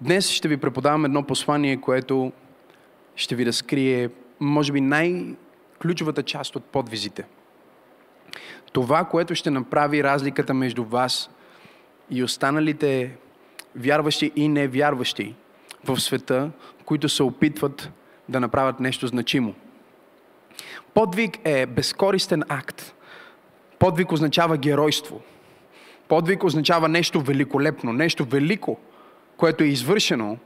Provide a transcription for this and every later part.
Днес ще ви преподавам едно послание, което ще ви разкрие, може би, най-ключовата част от подвизите. Това, което ще направи разликата между вас и останалите вярващи и невярващи в света, които се опитват да направят нещо значимо. Подвиг е безкористен акт. Подвиг означава геройство. Подвиг означава нещо великолепно, нещо велико, което е извършено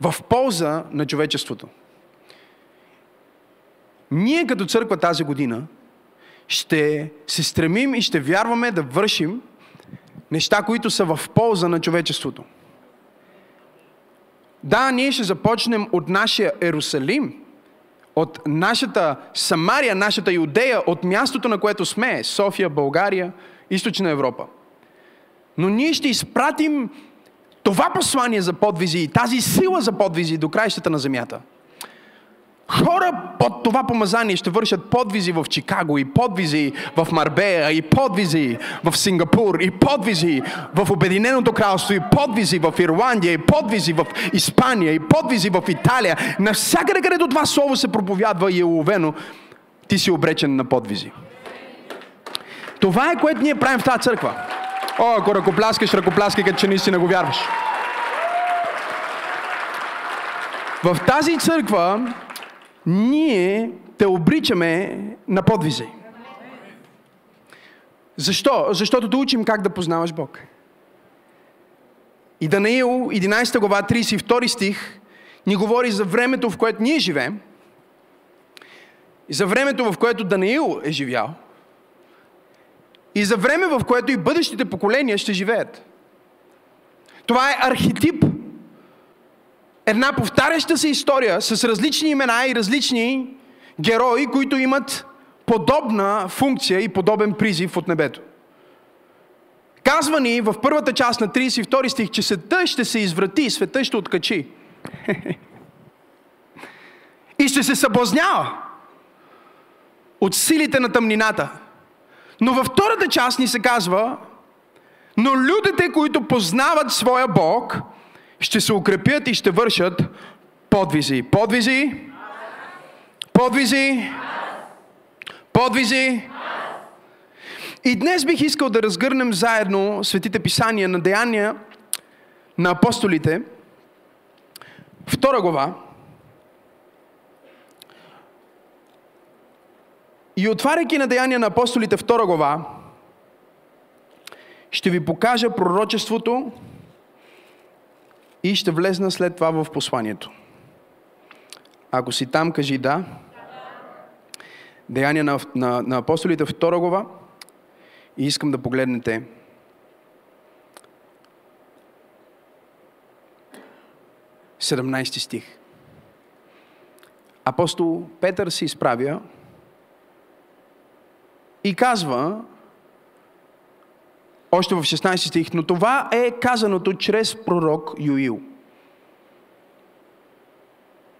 в полза на човечеството. Ние като църква тази година ще се стремим и ще вярваме да вършим неща, които са в полза на човечеството. Да, ние ще започнем от нашия Ерусалим, от нашата Самария, нашата Юдея, от мястото, на което сме, София, България, Източна Европа. Но ние ще изпратим това послание за подвизи и тази сила за подвизи до краищата на земята – Хора под това помазание ще вършат подвизи в Чикаго, и подвизи в Марбея, и подвизи в Сингапур, и подвизи в Обединеното кралство, и подвизи в Ирландия, и подвизи в Испания, и подвизи в Италия. Навсякъде, където това слово се проповядва и е уловено, ти си обречен на подвизи. Това е което ние правим в тази църква. О, ако ръкопляскаш, ръкопляскай, като че наистина го вярваш. В тази църква ние те обричаме на подвизи. Защо? Защото да учим как да познаваш Бог. И Данаил, 11 глава, 32 стих, ни говори за времето, в което ние живеем, и за времето, в което Данаил е живял, и за време, в което и бъдещите поколения ще живеят. Това е архетип една повтаряща се история с различни имена и различни герои, които имат подобна функция и подобен призив от небето. Казва ни в първата част на 32 стих, че света ще се изврати, света ще откачи. и ще се съблазнява от силите на тъмнината. Но във втората част ни се казва, но людите, които познават своя Бог – ще се укрепят и ще вършат подвизи. Подвизи? Подвизи? Подвизи? И днес бих искал да разгърнем заедно светите писания на деяния на апостолите, втора глава. И отваряйки на деяния на апостолите втора глава, ще ви покажа пророчеството, и ще влезна след това в посланието. Ако си там, кажи да. Деяния на, на, на апостолите, втора глава. И искам да погледнете Седемнайсти стих. Апостол Петър се изправя и казва, още в 16 стих, но това е казаното чрез пророк Юил.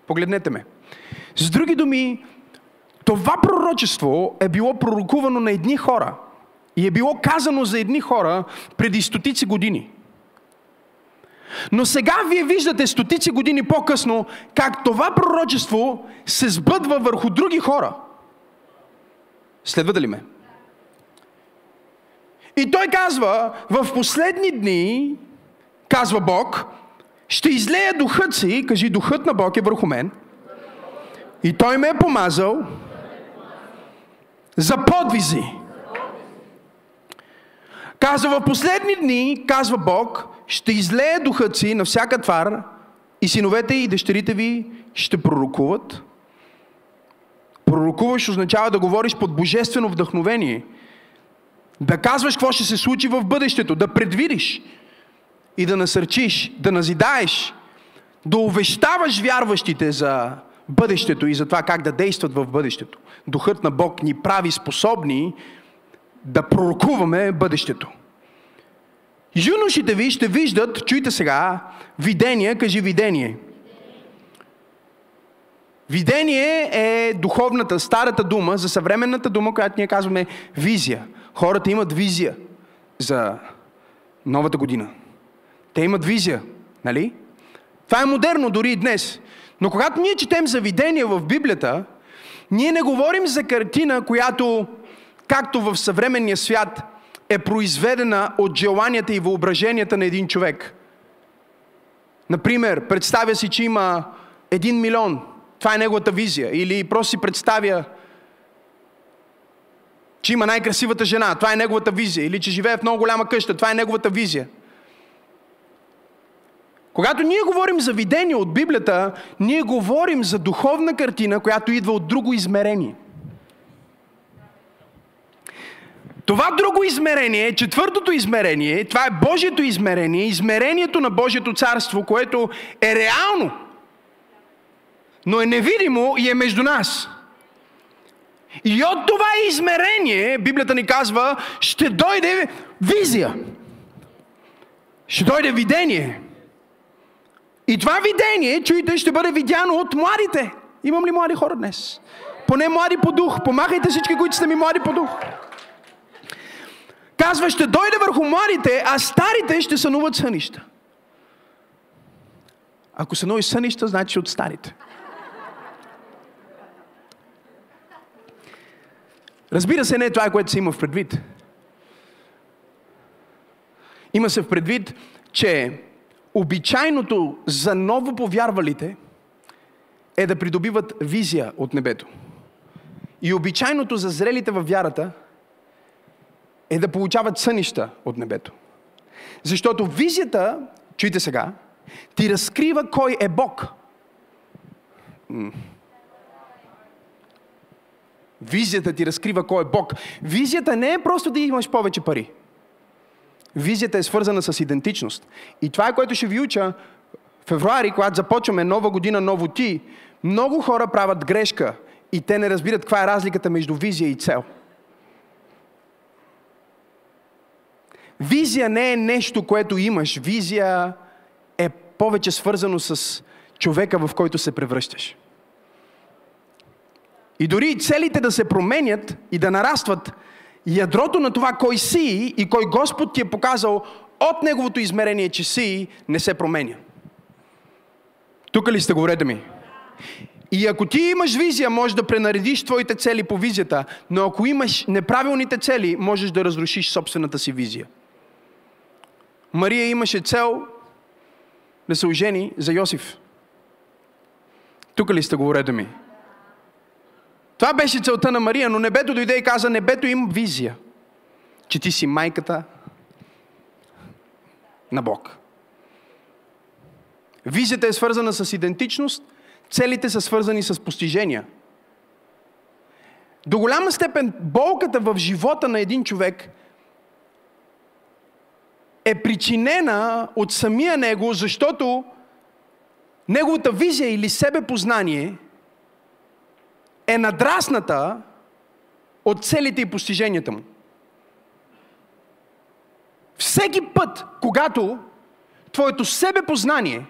Погледнете ме. С други думи, това пророчество е било пророкувано на едни хора и е било казано за едни хора преди стотици години. Но сега вие виждате стотици години по-късно как това пророчество се сбъдва върху други хора. Следва ли ме? И той казва, в последни дни, казва Бог, ще излея духът си, кажи, духът на Бог е върху мен. И той ме е помазал за подвизи. Казва, в последни дни, казва Бог, ще излея духът си на всяка твар и синовете и дъщерите ви ще пророкуват. Пророкуваш означава да говориш под божествено вдъхновение – да казваш какво ще се случи в бъдещето, да предвидиш и да насърчиш, да назидаеш, да увещаваш вярващите за бъдещето и за това как да действат в бъдещето. Духът на Бог ни прави способни да пророкуваме бъдещето. Юношите ви ще виждат, чуйте сега, видение, кажи видение. Видение е духовната, старата дума за съвременната дума, която ние казваме визия. Хората имат визия за новата година. Те имат визия Нали? Това е модерно дори и днес. Но когато ние четем за видение в Библията, ние не говорим за картина, която, както в съвременния свят, е произведена от желанията и въображенията на един човек. Например, представя си, че има един милион. Това е неговата визия. Или просто си представя, че има най-красивата жена. Това е неговата визия. Или че живее в много голяма къща. Това е неговата визия. Когато ние говорим за видение от Библията, ние говорим за духовна картина, която идва от друго измерение. Това друго измерение, четвъртото измерение, това е Божието измерение, измерението на Божието царство, което е реално, но е невидимо и е между нас. И от това измерение, Библията ни казва, ще дойде визия. Ще дойде видение. И това видение, чуйте, ще бъде видяно от младите. Имам ли млади хора днес? Поне млади по дух. Помахайте всички, които сте ми млади по дух. Казва, ще дойде върху младите, а старите ще сънуват сънища. Ако сънуваш сънища, значи от старите. Разбира се, не е това, което се има в предвид. Има се в предвид, че обичайното за ново повярвалите е да придобиват визия от небето. И обичайното за зрелите във вярата е да получават сънища от небето. Защото визията, чуйте сега, ти разкрива кой е Бог. Визията ти разкрива кой е Бог. Визията не е просто да имаш повече пари. Визията е свързана с идентичност. И това е което ще ви уча февруари, когато започваме нова година, ново ти. Много хора правят грешка и те не разбират каква е разликата между визия и цел. Визия не е нещо, което имаш. Визия е повече свързано с човека, в който се превръщаш. И дори целите да се променят и да нарастват, ядрото на това кой си и кой Господ ти е показал от неговото измерение, че си, не се променя. Тук ли сте, говорете ми? И ако ти имаш визия, можеш да пренаредиш твоите цели по визията, но ако имаш неправилните цели, можеш да разрушиш собствената си визия. Мария имаше цел да се ожени за Йосиф. Тук ли сте, говорете ми? Това беше целта на Мария, но небето дойде и каза, небето има визия, че ти си майката на Бог. Визията е свързана с идентичност, целите са свързани с постижения. До голяма степен болката в живота на един човек е причинена от самия него, защото неговата визия или себепознание е надрасната от целите и постиженията му. Всеки път, когато твоето себепознание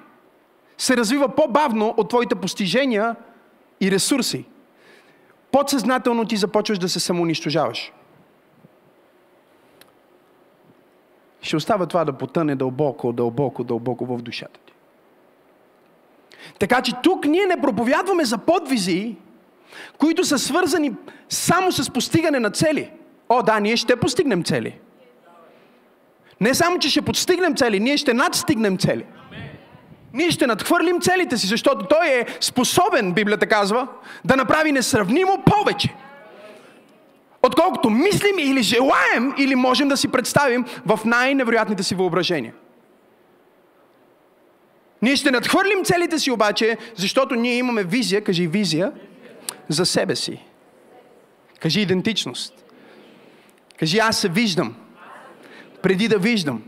се развива по-бавно от твоите постижения и ресурси, подсъзнателно ти започваш да се самоунищожаваш. Ще остава това да потъне дълбоко, дълбоко, дълбоко в душата ти. Така че тук ние не проповядваме за подвизи, които са свързани само с постигане на цели. О, да, ние ще постигнем цели. Не само, че ще постигнем цели, ние ще надстигнем цели. Ние ще надхвърлим целите си, защото Той е способен, Библията казва, да направи несравнимо повече. Отколкото мислим или желаем, или можем да си представим в най-невероятните си въображения. Ние ще надхвърлим целите си обаче, защото ние имаме визия, кажи визия, за себе си. Кажи идентичност. Кажи аз се виждам. Преди да виждам.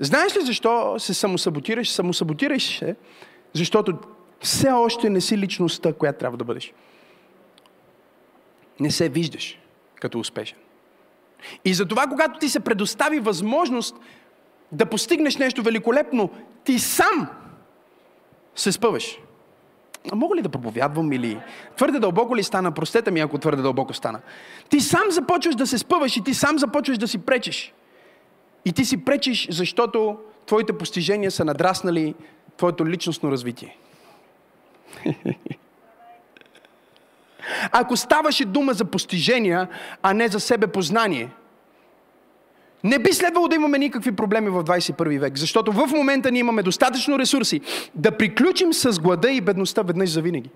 Знаеш ли защо се самосаботираш? Самосаботираш се, защото все още не си личността, която трябва да бъдеш. Не се виждаш като успешен. И затова, когато ти се предостави възможност да постигнеш нещо великолепно, ти сам се спъваш. а мога ли да проповядвам или твърде дълбоко ли стана, простете ми ако твърде дълбоко стана. Ти сам започваш да се спъваш и ти сам започваш да си пречиш. И ти си пречиш, защото твоите постижения са надраснали твоето личностно развитие. Ако ставаше дума за постижения, а не за себе познание, не би следвало да имаме никакви проблеми в 21 век, защото в момента ние имаме достатъчно ресурси да приключим с глада и бедността веднъж за винаги.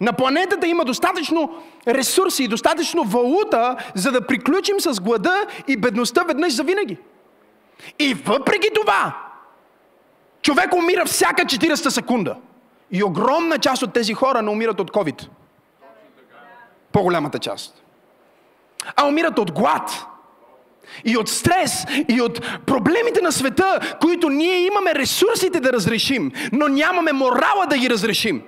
На планетата има достатъчно ресурси и достатъчно валута, за да приключим с глада и бедността веднъж за винаги. И въпреки това, човек умира всяка 40 секунда. И огромна част от тези хора не умират от COVID. По-голямата част. А умират от глад. И от стрес, и от проблемите на света, които ние имаме ресурсите да разрешим, но нямаме морала да ги разрешим.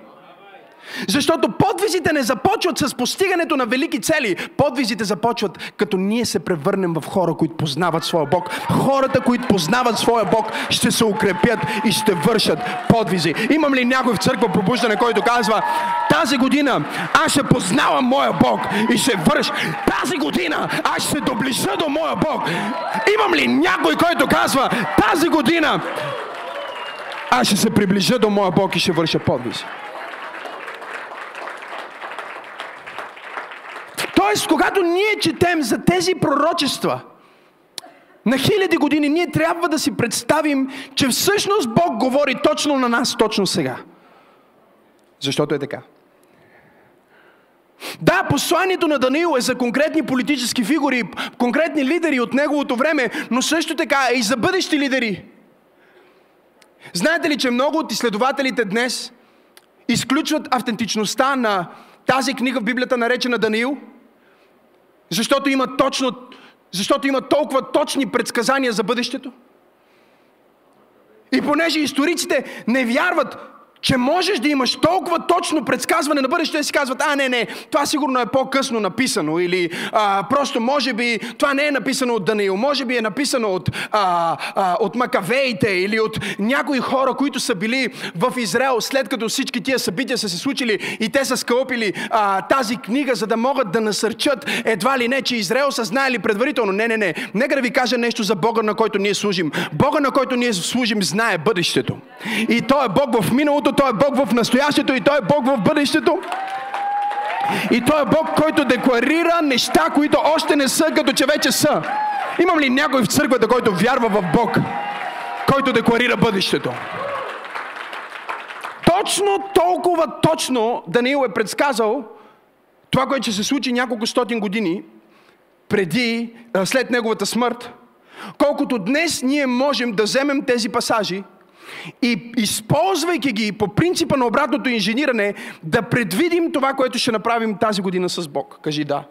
Защото подвизите не започват с постигането на велики цели. Подвизите започват като ние се превърнем в хора, които познават своя Бог. Хората, които познават своя Бог, ще се укрепят и ще вършат подвизи. Имам ли някой в църква пробуждане, който казва, тази година аз ще познавам моя Бог и ще върш. Тази година аз ще се доближа до моя Бог. Имам ли някой, който казва, тази година аз ще се приближа до моя Бог и ще върша подвизи. Тоест, когато ние четем за тези пророчества, на хиляди години ние трябва да си представим, че всъщност Бог говори точно на нас, точно сега. Защото е така. Да, посланието на Даниил е за конкретни политически фигури, конкретни лидери от неговото време, но също така е и за бъдещи лидери. Знаете ли, че много от изследователите днес изключват автентичността на тази книга в Библията, наречена Даниил – защото има точно, защото има толкова точни предсказания за бъдещето. И понеже историците не вярват че можеш да имаш толкова точно предсказване на бъдещето и си казват, а не, не, това сигурно е по-късно написано или а, просто може би това не е написано от Даниил, може би е написано от, а, а, от Макавеите или от някои хора, които са били в Израел след като всички тия събития са се случили и те са скълпили а, тази книга, за да могат да насърчат едва ли не, че Израел са знаели предварително. Не, не, не. Нека да ви кажа нещо за Бога, на който ние служим. Бога, на който ние служим, знае бъдещето. И Той е Бог в миналото, миналото, Той е Бог в настоящето и Той е Бог в бъдещето. И Той е Бог, който декларира неща, които още не са, като че вече са. Имам ли някой в църквата, който вярва в Бог, който декларира бъдещето? Точно толкова точно Даниил е предсказал това, което ще се случи няколко стотин години преди, след неговата смърт, колкото днес ние можем да вземем тези пасажи и използвайки ги по принципа на обратното инжениране, да предвидим това, което ще направим тази година с Бог. Кажи да.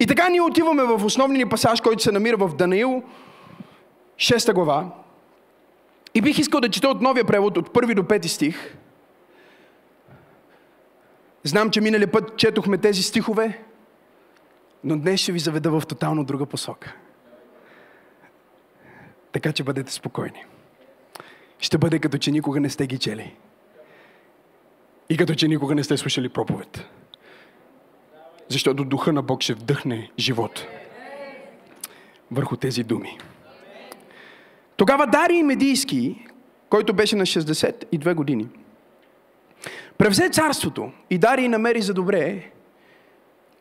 И така ние отиваме в основния ни пасаж, който се намира в Данаил, 6 глава. И бих искал да чета от новия превод, от първи до пети стих. Знам, че минали път четохме тези стихове, но днес ще ви заведа в тотално друга посока. Така че бъдете спокойни ще бъде като че никога не сте ги чели. И като че никога не сте слушали проповед. Защото духа на Бог ще вдъхне живот върху тези думи. Тогава Дарий Медийски, който беше на 62 години, превзе царството и Дарий намери за добре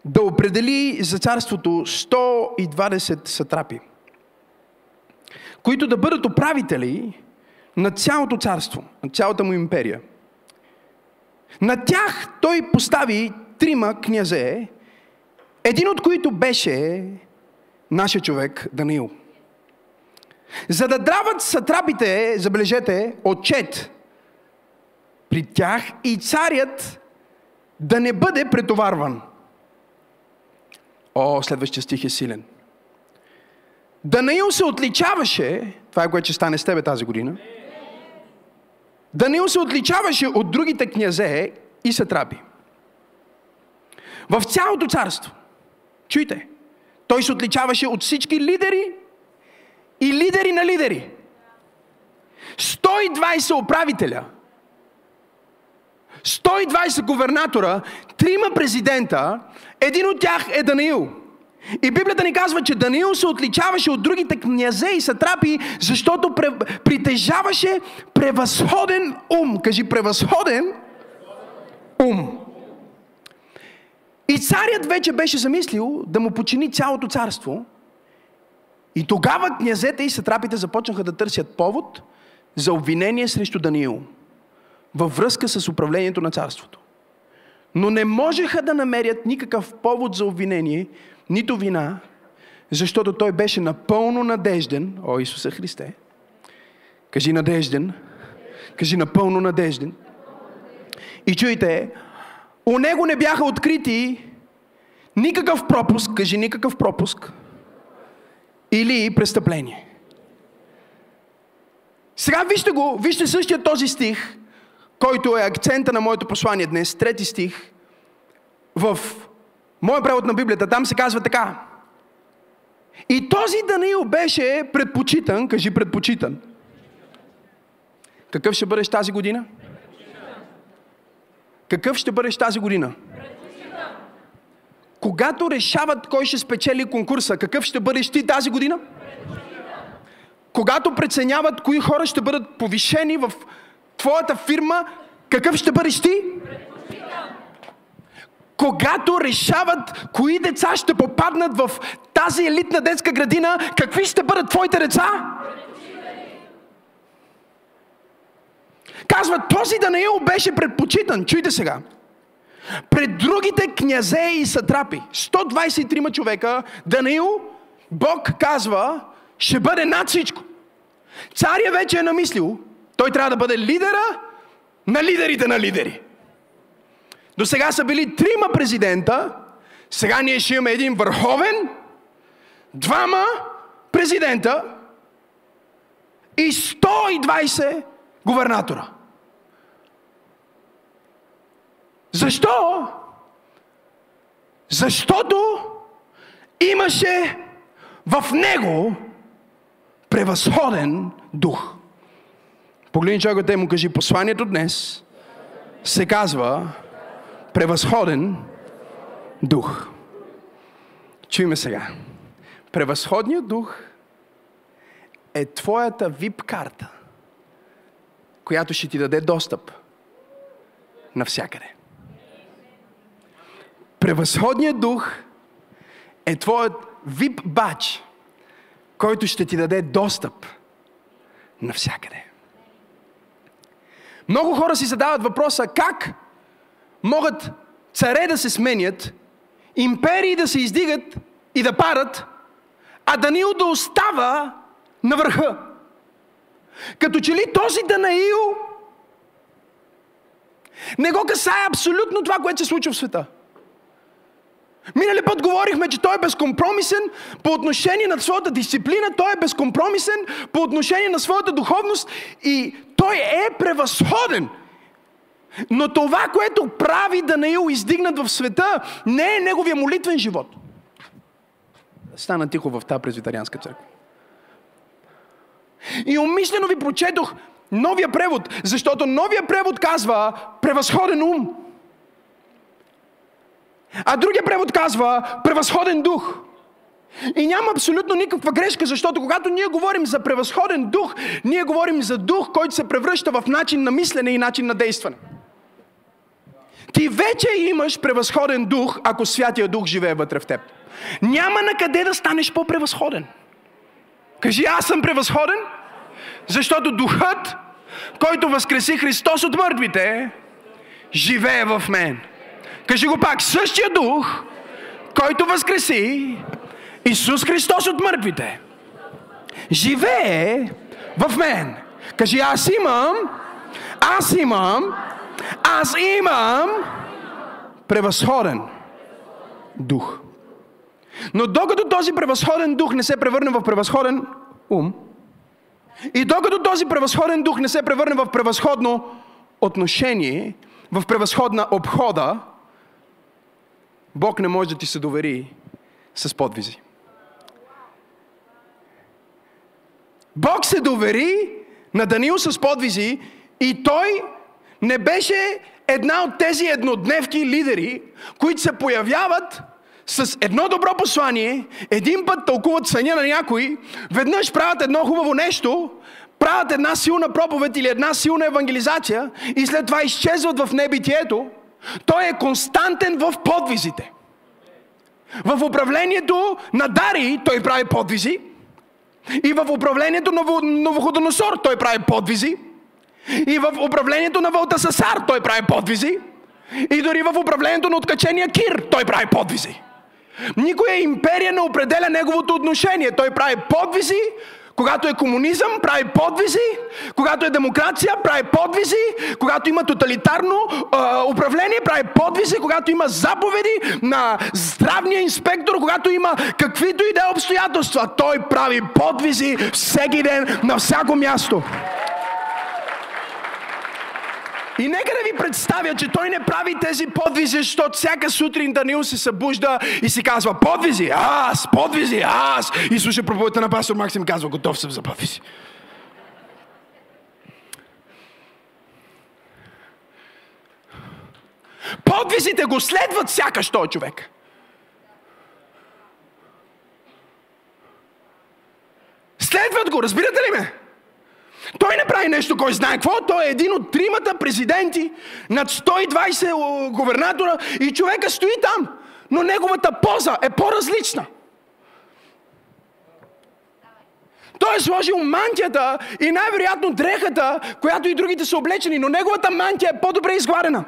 да определи за царството 120 сатрапи, които да бъдат управители на цялото царство, на цялата му империя. На тях той постави трима князе, един от които беше нашия човек Даниил. За да драват сатрапите, забележете, отчет при тях и царят да не бъде претоварван. О, следващия стих е силен. Данаил се отличаваше, това е което ще стане с тебе тази година, Даниил се отличаваше от другите князе и сатрапи. В цялото царство. Чуйте. Той се отличаваше от всички лидери и лидери на лидери. 120 управителя, 120 губернатора, трима президента, един от тях е Даниил. И Библията ни казва, че Даниил се отличаваше от другите князе и сатрапи, защото притежаваше превъзходен ум. Кажи превъзходен ум. И царят вече беше замислил да му почини цялото царство. И тогава князете и сатрапите започнаха да търсят повод за обвинение срещу Даниил във връзка с управлението на царството. Но не можеха да намерят никакъв повод за обвинение, нито вина, защото той беше напълно надежден, о Исуса Христе, кажи надежден, кажи напълно надежден. И чуйте, у него не бяха открити никакъв пропуск, кажи никакъв пропуск, или престъпление. Сега вижте го, вижте същия този стих, който е акцента на моето послание днес, трети стих, в моя превод на Библията, там се казва така. И този Даниил беше предпочитан, кажи предпочитан. Какъв ще бъдеш тази година? Какъв ще бъдеш тази година? Когато решават кой ще спечели конкурса, какъв ще бъдеш ти тази година? Когато преценяват кои хора ще бъдат повишени в твоята фирма, какъв ще бъдеш ти? Когато решават кои деца ще попаднат в тази елитна детска градина, какви ще бъдат твоите деца? Казва, този Данаил беше предпочитан. Чуйте сега. Пред другите князе и сатрапи, 123 човека, Данаил, Бог казва, ще бъде над всичко. Царя вече е намислил, той трябва да бъде лидера на лидерите на лидери. До сега са били трима президента, сега ние ще имаме един върховен, двама президента и 120 губернатора. Защо? Защото имаше в него превъзходен дух. Погледни човекът и му кажи, посланието днес се казва превъзходен дух. Чуйме сега. Превъзходният дух е твоята вип карта, която ще ти даде достъп навсякъде. Превъзходният дух е твоят вип бач, който ще ти даде достъп навсякъде. Много хора си задават въпроса как могат царе да се сменят, империи да се издигат и да падат, а Даниил да остава на върха. Като че ли този Данаил не го касае абсолютно това, което се случва в света. Минали път говорихме, че той е безкомпромисен по отношение на своята дисциплина, той е безкомпромисен по отношение на своята духовност и той е превъзходен. Но това, което прави Данаил издигнат в света, не е неговия молитвен живот. Стана тихо в тази презвитарианска църква. И умишлено ви прочетох новия превод, защото новия превод казва превъзходен ум. А другия превод казва превъзходен дух. И няма абсолютно никаква грешка, защото когато ние говорим за превъзходен дух, ние говорим за дух, който се превръща в начин на мислене и начин на действане. Ти вече имаш превъзходен дух, ако Святия Дух живее вътре в теб. Няма на къде да станеш по-превъзходен. Кажи, аз съм превъзходен, защото духът, който възкреси Христос от мъртвите, живее в мен. Кажи го пак, същия дух, който възкреси Исус Христос от мъртвите, живее в мен. Кажи, аз имам, аз имам, аз имам превъзходен дух. Но докато този превъзходен дух не се превърне в превъзходен ум, и докато този превъзходен дух не се превърне в превъзходно отношение, в превъзходна обхода, Бог не може да ти се довери с подвизи. Бог се довери на Даниил с подвизи и той не беше една от тези еднодневки лидери, които се появяват с едно добро послание, един път тълкуват съня на някой, веднъж правят едно хубаво нещо, правят една силна проповед или една силна евангелизация и след това изчезват в небитието, той е константен в подвизите. В управлението на Дари той прави подвизи. И в управлението на Новоходоносор той прави подвизи. И в управлението на Валтасасар той прави подвизи. И дори в управлението на откачения Кир той прави подвизи. Никоя империя не определя неговото отношение. Той прави подвизи, когато е комунизъм, прави подвизи. Когато е демокрация, прави подвизи. Когато има тоталитарно е, управление, прави подвизи. Когато има заповеди на здравния инспектор, когато има каквито и да е обстоятелства, той прави подвизи всеки ден на всяко място. И нека да ви представя, че той не прави тези подвизи, защото всяка сутрин Даниил се събужда и си казва подвизи, аз, подвизи, аз. И слуша проповедта на пастор Максим казва, готов съм за подвизи. Подвизите го следват сякаш той човек. Следват го, разбирате ли ме? Той не прави нещо, кой знае какво. Той е един от тримата президенти над 120 губернатора и човека стои там. Но неговата поза е по-различна. Той е сложил мантията и най-вероятно дрехата, която и другите са облечени, но неговата мантия е по-добре изгладена.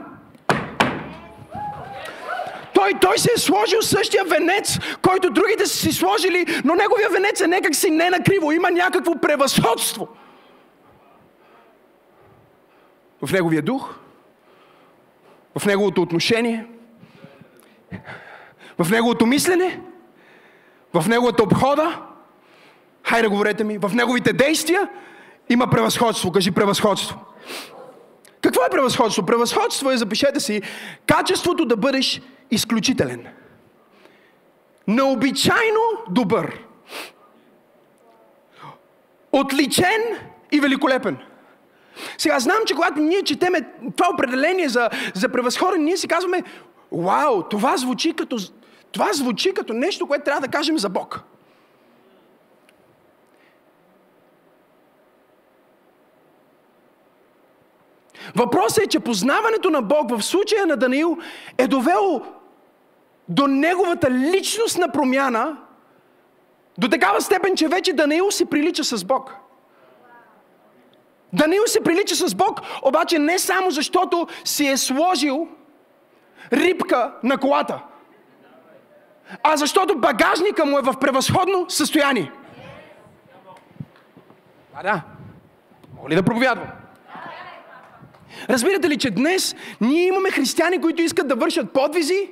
Той, той се е сложил същия венец, който другите са си сложили, но неговия венец е някак си не накриво. Има някакво превъзходство в неговия дух, в неговото отношение, в неговото мислене, в неговата обхода. Хайде, говорете ми, в неговите действия има превъзходство. Кажи превъзходство. Какво е превъзходство? Превъзходство е, запишете си, качеството да бъдеш изключителен. Необичайно добър. Отличен и великолепен. Сега знам, че когато ние четеме това определение за, за превъзходен, ние си казваме, вау, това звучи като, това звучи като нещо, което трябва да кажем за Бог. Въпросът е, че познаването на Бог в случая на Даниил е довело до неговата личностна промяна до такава степен, че вече Даниил си прилича с Бог. Даниил се прилича с Бог, обаче не само защото си е сложил рибка на колата, а защото багажника му е в превъзходно състояние. А, да. Мога ли да проповядвам? Разбирате ли, че днес ние имаме християни, които искат да вършат подвизи,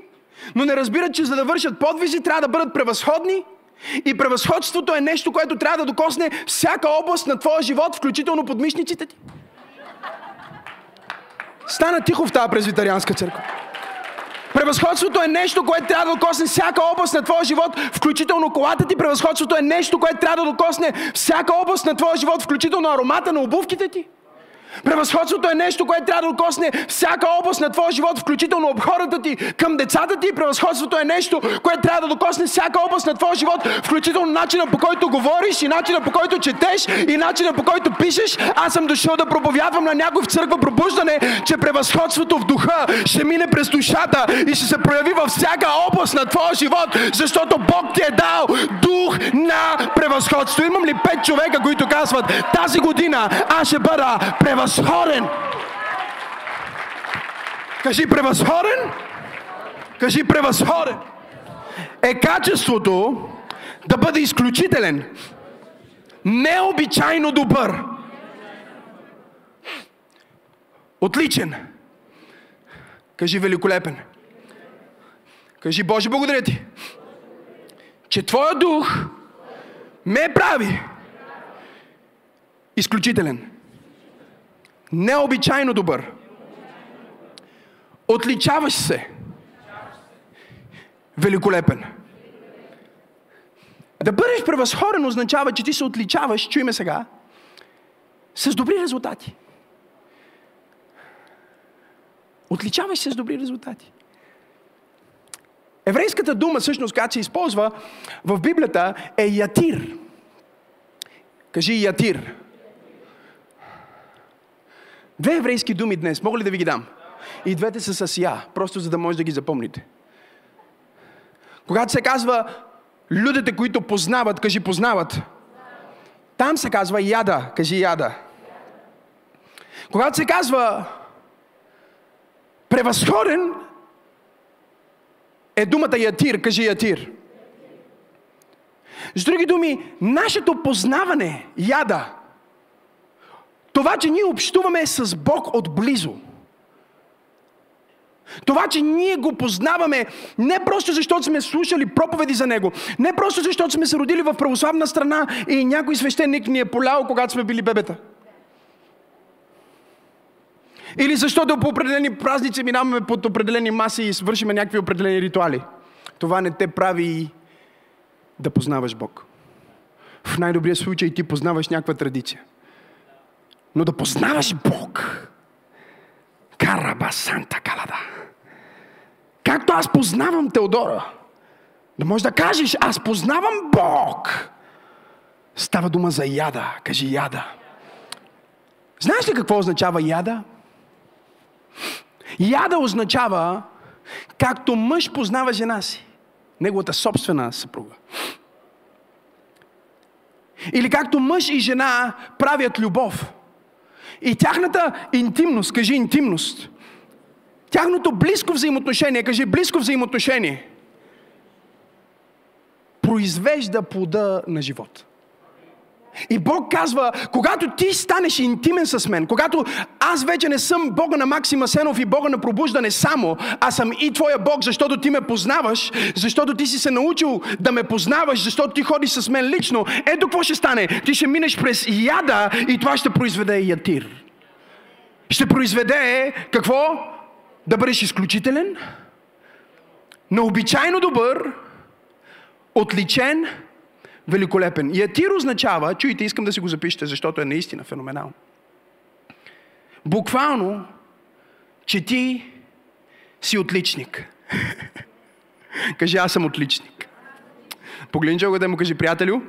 но не разбират, че за да вършат подвизи трябва да бъдат превъзходни и превъзходството е нещо, което трябва да докосне всяка област на твоя живот, включително подмишниците ти. Стана тихо в тази презвитарианска църква. Превъзходството е нещо, което трябва да докосне всяка област на твоя живот, включително колата ти. Превъзходството е нещо, което трябва да докосне всяка област на твоя живот, включително аромата на обувките ти. Превъзходството е нещо, което трябва да докосне всяка област на твоя живот, включително обходата ти към децата ти. Превъзходството е нещо, което трябва да докосне всяка област на твоя живот, включително начина по който говориш и начина по който четеш и начина по който пишеш. Аз съм дошъл да проповядвам на някой в църква пробуждане, че превъзходството в духа ще мине през душата и ще се прояви във всяка област на твоя живот, защото Бог ти е дал дух на превъзходство. Имам ли пет човека, които казват, тази година аз ще бъда превъзходство превъзходен. Кажи превъзходен. Кажи превъзходен. Е качеството да бъде изключителен. Необичайно добър. Отличен. Кажи великолепен. Кажи Боже, благодаря ти, че Твоя дух ме прави изключителен необичайно добър. Отличаваш се. Великолепен. Да бъдеш превъзходен означава, че ти се отличаваш, чуй ме сега, с добри резултати. Отличаваш се с добри резултати. Еврейската дума, всъщност, която се използва в Библията, е ятир. Кажи ятир. Две еврейски думи днес. Мога ли да ви ги дам? И двете са с я, просто за да може да ги запомните. Когато се казва людите, които познават, кажи познават. Там се казва яда, кажи яда. Когато се казва превъзходен, е думата ятир, кажи ятир. С други думи, нашето познаване, яда, това, че ние общуваме с Бог отблизо, това, че ние го познаваме не просто защото сме слушали проповеди за Него, не просто защото сме се родили в православна страна и някой свещеник ни е полял, когато сме били бебета. Или защото по определени празници минаваме под определени маси и свършиме някакви определени ритуали. Това не те прави да познаваш Бог. В най-добрия случай ти познаваш някаква традиция. Но да познаваш Бог. Караба Санта Калада. Както аз познавам Теодора. Да можеш да кажеш, аз познавам Бог. Става дума за яда. Кажи яда. Знаеш ли какво означава яда? Яда означава, както мъж познава жена си, неговата собствена съпруга. Или както мъж и жена правят любов. И тяхната интимност, кажи интимност, тяхното близко взаимоотношение, кажи близко взаимоотношение, произвежда плода на живота. И Бог казва, когато ти станеш интимен с мен, когато аз вече не съм Бога на Максима Сенов и Бога на пробуждане само, а съм и твоя Бог, защото ти ме познаваш, защото ти си се научил да ме познаваш, защото ти ходиш с мен лично, ето какво ще стане. Ти ще минеш през яда и това ще произведе ятир. Ще произведе какво? Да бъдеш изключителен, необичайно добър, отличен, великолепен. И Атир означава, чуйте, искам да си го запишете, защото е наистина феноменално. Буквално, че ти си отличник. кажи, аз съм отличник. Погледни човека му кажи, приятелю,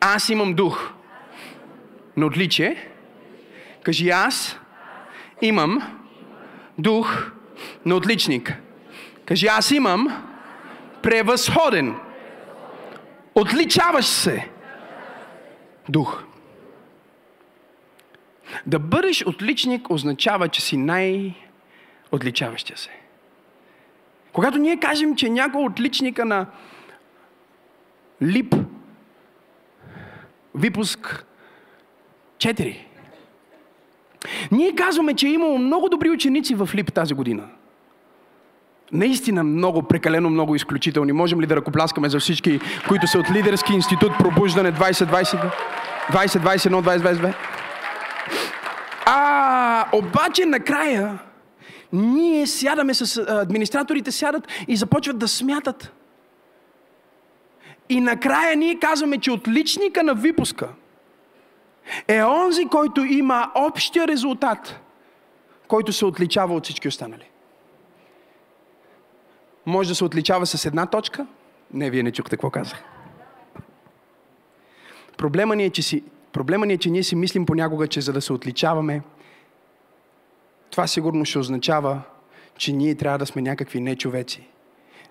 аз имам дух на отличие. Кажи, аз имам дух на отличник. Кажи, аз имам превъзходен Отличаваш се. Дух. Да бъдеш отличник означава, че си най-отличаващия се. Когато ние кажем, че някой отличника на Лип, випуск 4, ние казваме, че е имало много добри ученици в Лип тази година наистина много, прекалено много изключителни. Можем ли да ръкопляскаме за всички, които са от Лидерски институт Пробуждане 2020, 2021, 2022? А, обаче накрая ние сядаме с администраторите, сядат и започват да смятат. И накрая ние казваме, че отличника на випуска е онзи, който има общия резултат, който се отличава от всички останали може да се отличава с една точка. Не, вие не чухте какво казах. Проблема ни, е, че си, проблема ни е, че ние си мислим понякога, че за да се отличаваме, това сигурно ще означава, че ние трябва да сме някакви нечовеци.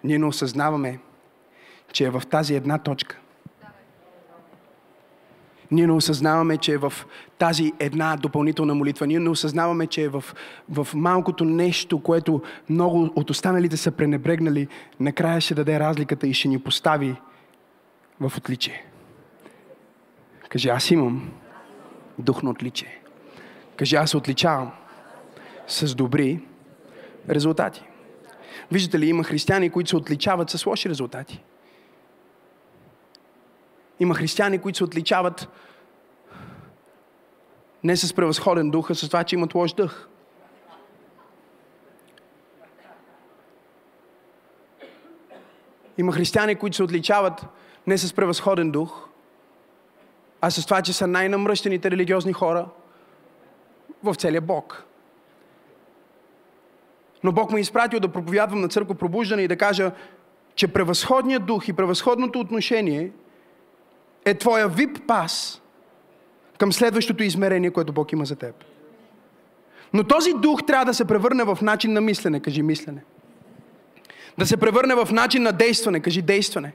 Ние не осъзнаваме, че е в тази една точка, ние не осъзнаваме, че е в тази една допълнителна молитва. Ние не осъзнаваме, че е в, в малкото нещо, което много от останалите са пренебрегнали, накрая ще даде разликата и ще ни постави в отличие. Кажи, аз имам дух на отличие. Кажи, аз се отличавам с добри резултати. Виждате ли, има християни, които се отличават с лоши резултати. Има християни, които се отличават не с превъзходен дух, а с това, че имат лош дъх. Има християни, които се отличават не с превъзходен дух, а с това, че са най-намръщените религиозни хора в целия Бог. Но Бог ме е изпратил да проповядвам на църква пробуждане и да кажа, че превъзходният дух и превъзходното отношение е твоя вип пас към следващото измерение, което Бог има за теб. Но този дух трябва да се превърне в начин на мислене, кажи мислене. Да се превърне в начин на действане, кажи действане.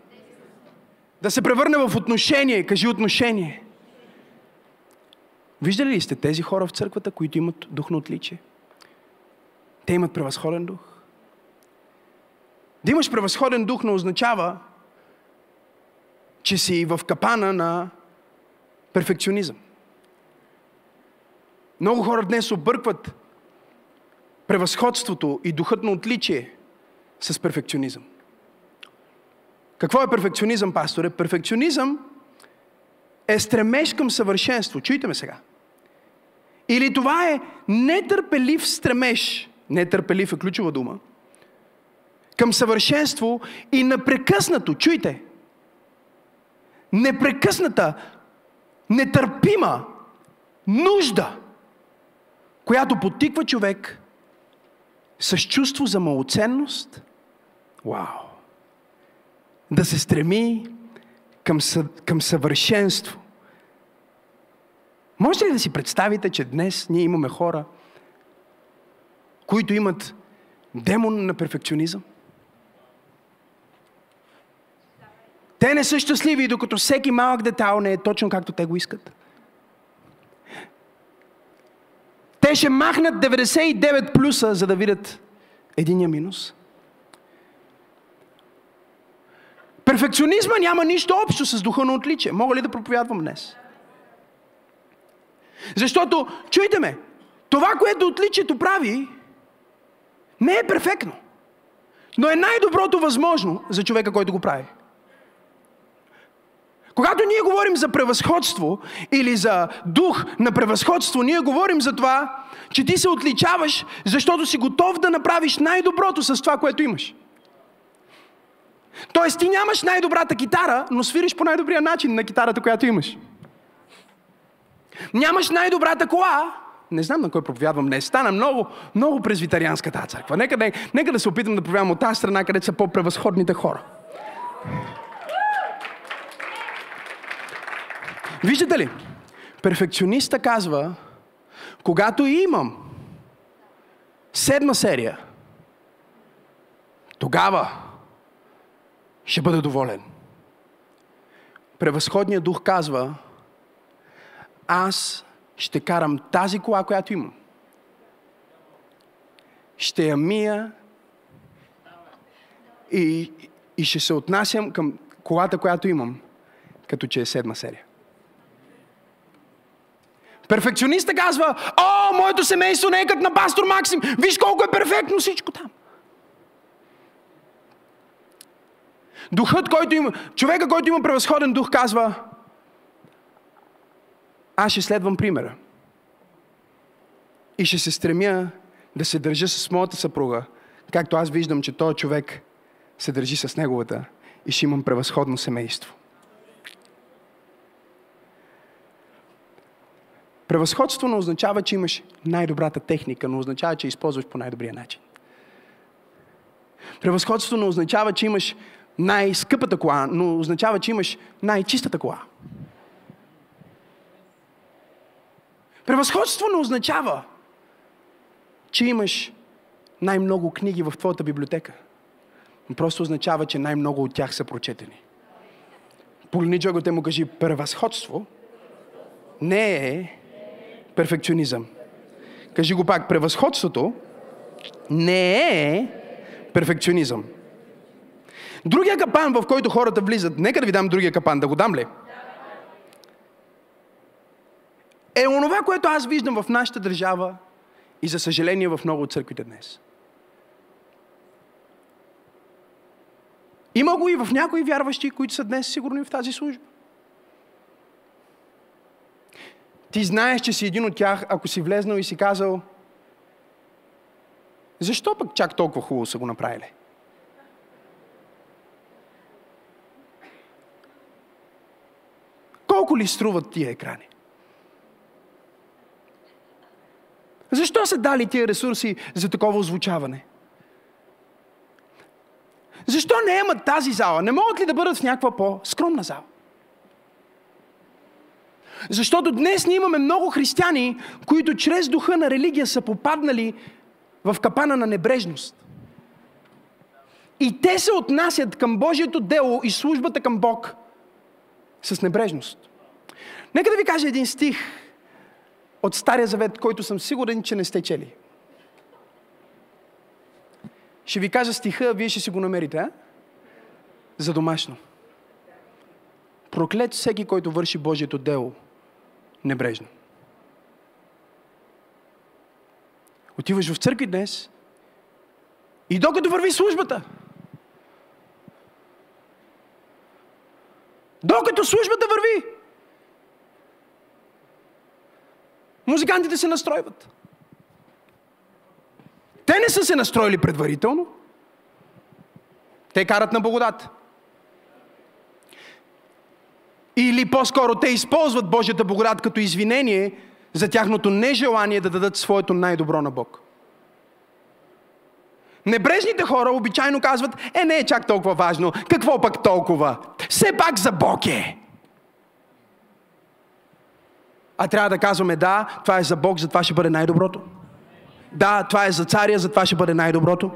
Да се превърне в отношение, кажи отношение. Виждали ли сте тези хора в църквата, които имат дух на отличие? Те имат превъзходен дух. Да имаш превъзходен дух не означава, че си в капана на перфекционизъм. Много хора днес объркват превъзходството и духът на отличие с перфекционизъм. Какво е перфекционизъм, пасторе? Перфекционизъм е стремеж към съвършенство. Чуйте ме сега. Или това е нетърпелив стремеж, нетърпелив е ключова дума, към съвършенство и непрекъснато, чуйте, непрекъсната, нетърпима нужда, която потиква човек с чувство за малоценност, вау, да се стреми към, съ, към съвършенство. Може ли да си представите, че днес ние имаме хора, които имат демон на перфекционизъм? Те не са щастливи, докато всеки малък детайл не е точно както те го искат. Те ще махнат 99 плюса, за да видят единия минус. Перфекционизма няма нищо общо с духа на отличие. Мога ли да проповядвам днес? Защото, чуйте ме, това, което отличието прави, не е перфектно. Но е най-доброто възможно за човека, който го прави. Когато ние говорим за превъзходство или за дух на превъзходство, ние говорим за това, че ти се отличаваш, защото си готов да направиш най-доброто с това, което имаш. Тоест ти нямаш най-добрата китара, но свириш по най-добрия начин на китарата, която имаш. Нямаш най-добрата кола, не знам на кой проповядвам днес. Стана много, много презвитарианска църква. Нека, нека, нека да се опитам да проповядвам от тази страна, където са по-превъзходните хора. Виждате ли? Перфекциониста казва, когато имам седма серия, тогава ще бъда доволен. Превъзходният дух казва, аз ще карам тази кола, която имам. Ще я мия и, и ще се отнасям към колата, която имам, като че е седма серия. Перфекциониста казва, о, моето семейство не е като на пастор Максим. Виж колко е перфектно всичко там. Духът, който има, човека, който има превъзходен дух, казва, аз ще следвам примера. И ще се стремя да се държа с моята съпруга, както аз виждам, че този човек се държи с неговата и ще имам превъзходно семейство. Превъзходство не означава, че имаш най-добрата техника, но означава, че използваш по най-добрия начин. Превъзходство не означава, че имаш най-скъпата кола, но означава, че имаш най-чистата кола. Превъзходство не означава, че имаш най-много книги в твоята библиотека. Просто означава, че най-много от тях са прочетени. Погледни Джоготе му кажи, превъзходство не е перфекционизъм. Кажи го пак, превъзходството не е перфекционизъм. Другия капан, в който хората влизат, нека да ви дам другия капан, да го дам ли? Е онова, което аз виждам в нашата държава и за съжаление в много от църквите днес. Има го и в някои вярващи, които са днес сигурни в тази служба. Ти знаеш, че си един от тях, ако си влезнал и си казал, защо пък чак толкова хубаво са го направили? Колко ли струват тия екрани? Защо са дали тия ресурси за такова озвучаване? Защо не имат тази зала? Не могат ли да бъдат в някаква по-скромна зала? Защото днес ние имаме много християни, които чрез духа на религия са попаднали в капана на небрежност. И те се отнасят към Божието дело и службата към Бог с небрежност. Нека да ви кажа един стих от Стария Завет, който съм сигурен, че не сте чели. Ще ви кажа стиха, вие ще си го намерите, а? За домашно. Проклет всеки, който върши Божието дело небрежно. Отиваш в църкви днес и докато върви службата, докато службата върви, музикантите се настройват. Те не са се настроили предварително. Те карат на благодат. Или по-скоро те използват Божията благодат като извинение за тяхното нежелание да дадат своето най-добро на Бог. Небрежните хора обичайно казват, е, не е чак толкова важно, какво пък толкова? Все пак за Бог е. А трябва да казваме, да, това е за Бог, затова ще бъде най-доброто. Да, това е за царя, затова ще бъде най-доброто.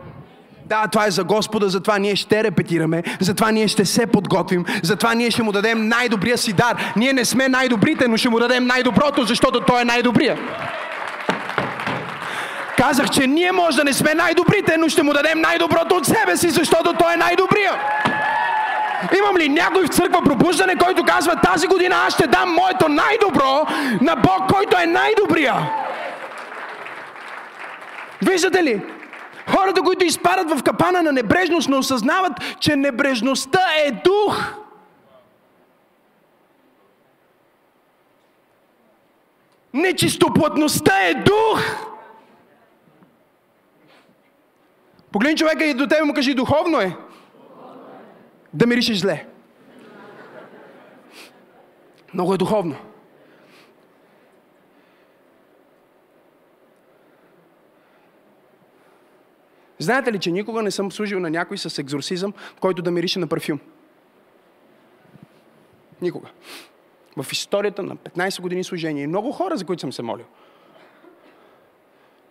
Да, това е за Господа, затова ние ще репетираме, затова ние ще се подготвим, затова ние ще му дадем най-добрия си дар. Ние не сме най-добрите, но ще му дадем най-доброто, защото той е най-добрия. Казах, че ние може да не сме най-добрите, но ще му дадем най-доброто от себе си, защото той е най-добрия. Имам ли някой в църква пробуждане, който казва тази година аз ще дам моето най-добро на Бог, който е най-добрия? Виждате ли? Хората, които изпадат в капана на небрежност, не осъзнават, че небрежността е дух. Нечистоплътността е дух. Погледни човека и до тебе му кажи, духовно е. Да миришеш зле. Много е духовно. Знаете ли, че никога не съм служил на някой с екзорсизъм, който да мирише на парфюм? Никога. В историята на 15 години служение и много хора, за които съм се молил.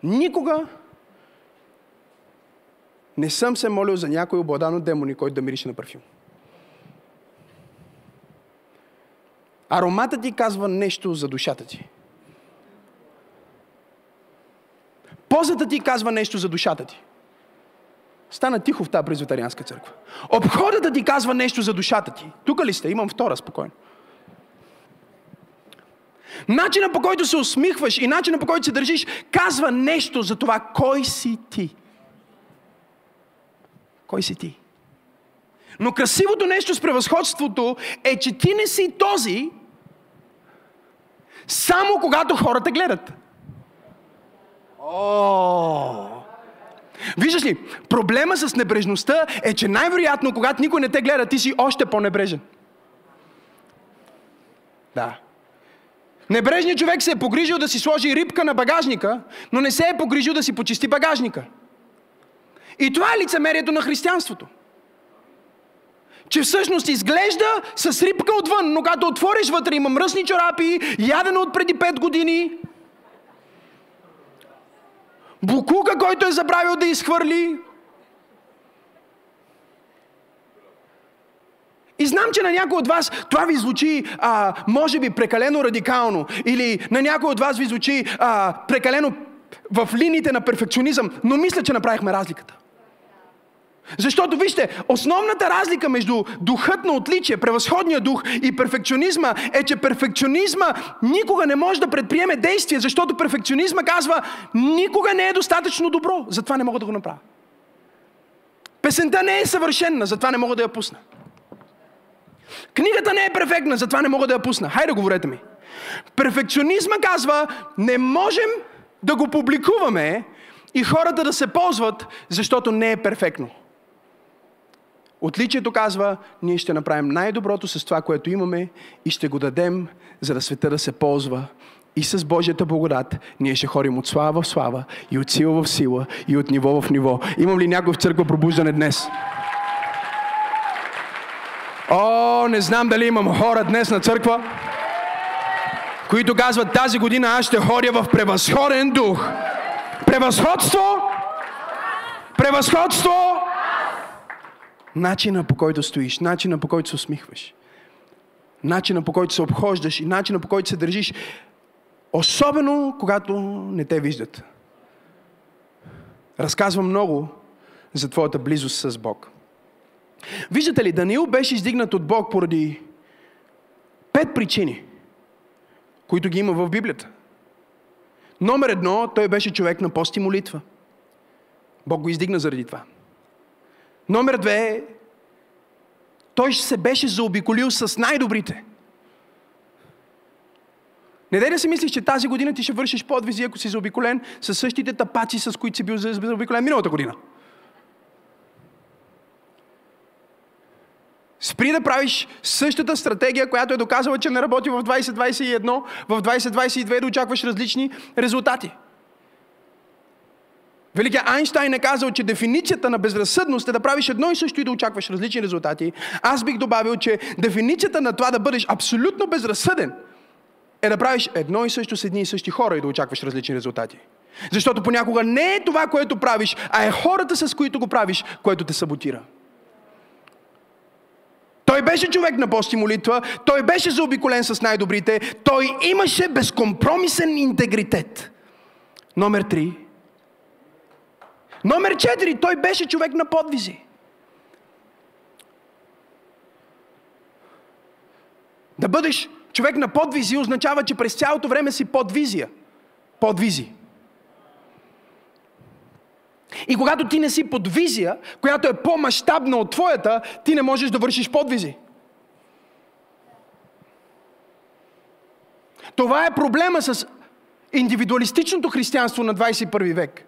Никога не съм се молил за някой обладан от демони, който да мирише на парфюм. Ароматът ти казва нещо за душата ти. Позата ти казва нещо за душата ти. Стана тихо в тази презвитарианска църква. Обходата ти казва нещо за душата ти. Тук ли сте? Имам втора, спокойно. Начина по който се усмихваш и начина по който се държиш казва нещо за това кой си ти. Кой си ти? Но красивото нещо с превъзходството е, че ти не си този, само когато хората гледат. О! Виждаш ли, проблема с небрежността е, че най-вероятно, когато никой не те гледа, ти си още по-небрежен. Да. Небрежният човек се е погрижил да си сложи рибка на багажника, но не се е погрижил да си почисти багажника. И това е лицемерието на християнството. Че всъщност изглежда с рибка отвън, но когато отвориш вътре има мръсни чорапи, ядено от преди 5 години, Букука, който е забравил да изхвърли. И знам, че на някой от вас това ви звучи, а, може би, прекалено радикално. Или на някой от вас ви звучи а, прекалено в линиите на перфекционизъм. Но мисля, че направихме разликата. Защото вижте, основната разлика между духът на отличие, превъзходния дух и перфекционизма е, че перфекционизма никога не може да предприеме действие, защото перфекционизма казва, никога не е достатъчно добро, затова не мога да го направя. Песента не е съвършенна, затова не мога да я пусна. Книгата не е перфектна, затова не мога да я пусна. Хайде, говорете ми. Перфекционизма казва, не можем да го публикуваме и хората да се ползват, защото не е перфектно. Отличието казва, ние ще направим най-доброто с това, което имаме и ще го дадем, за да света да се ползва. И с Божията благодат ние ще ходим от слава в слава, и от сила в сила, и от ниво в ниво. Имам ли някой в църква пробуждане днес? О, не знам дали имам хора днес на църква, които казват тази година аз ще ходя в превъзходен дух. Превъзходство! Превъзходство! Начина по който стоиш, начина по който се усмихваш, начина по който се обхождаш и начина по който се държиш, особено когато не те виждат. Разказва много за твоята близост с Бог. Виждате ли, Даниил беше издигнат от Бог поради пет причини, които ги има в Библията. Номер едно, той беше човек на пост и молитва. Бог го издигна заради това. Номер две, той се беше заобиколил с най-добрите. Не дай да си мислиш, че тази година ти ще вършиш подвизи, ако си заобиколен с същите тапаци, с които си бил заобиколен миналата година. Спри да правиш същата стратегия, която е доказала, че не работи в 2021, в 2022 да очакваш различни резултати. Великият Айнштайн е казал, че дефиницията на безразсъдност е да правиш едно и също и да очакваш различни резултати. Аз бих добавил, че дефиницията на това да бъдеш абсолютно безразсъден е да правиш едно и също с едни и същи хора и да очакваш различни резултати. Защото понякога не е това, което правиш, а е хората, с които го правиш, което те саботира. Той беше човек на пост и молитва, той беше заобиколен с най-добрите, той имаше безкомпромисен интегритет. Номер три. Номер четири, той беше човек на подвизи. Да бъдеш човек на подвизи означава, че през цялото време си подвизия. Подвизи. И когато ти не си под визия, която е по-масштабна от твоята, ти не можеш да вършиш подвизи. Това е проблема с индивидуалистичното християнство на 21 век.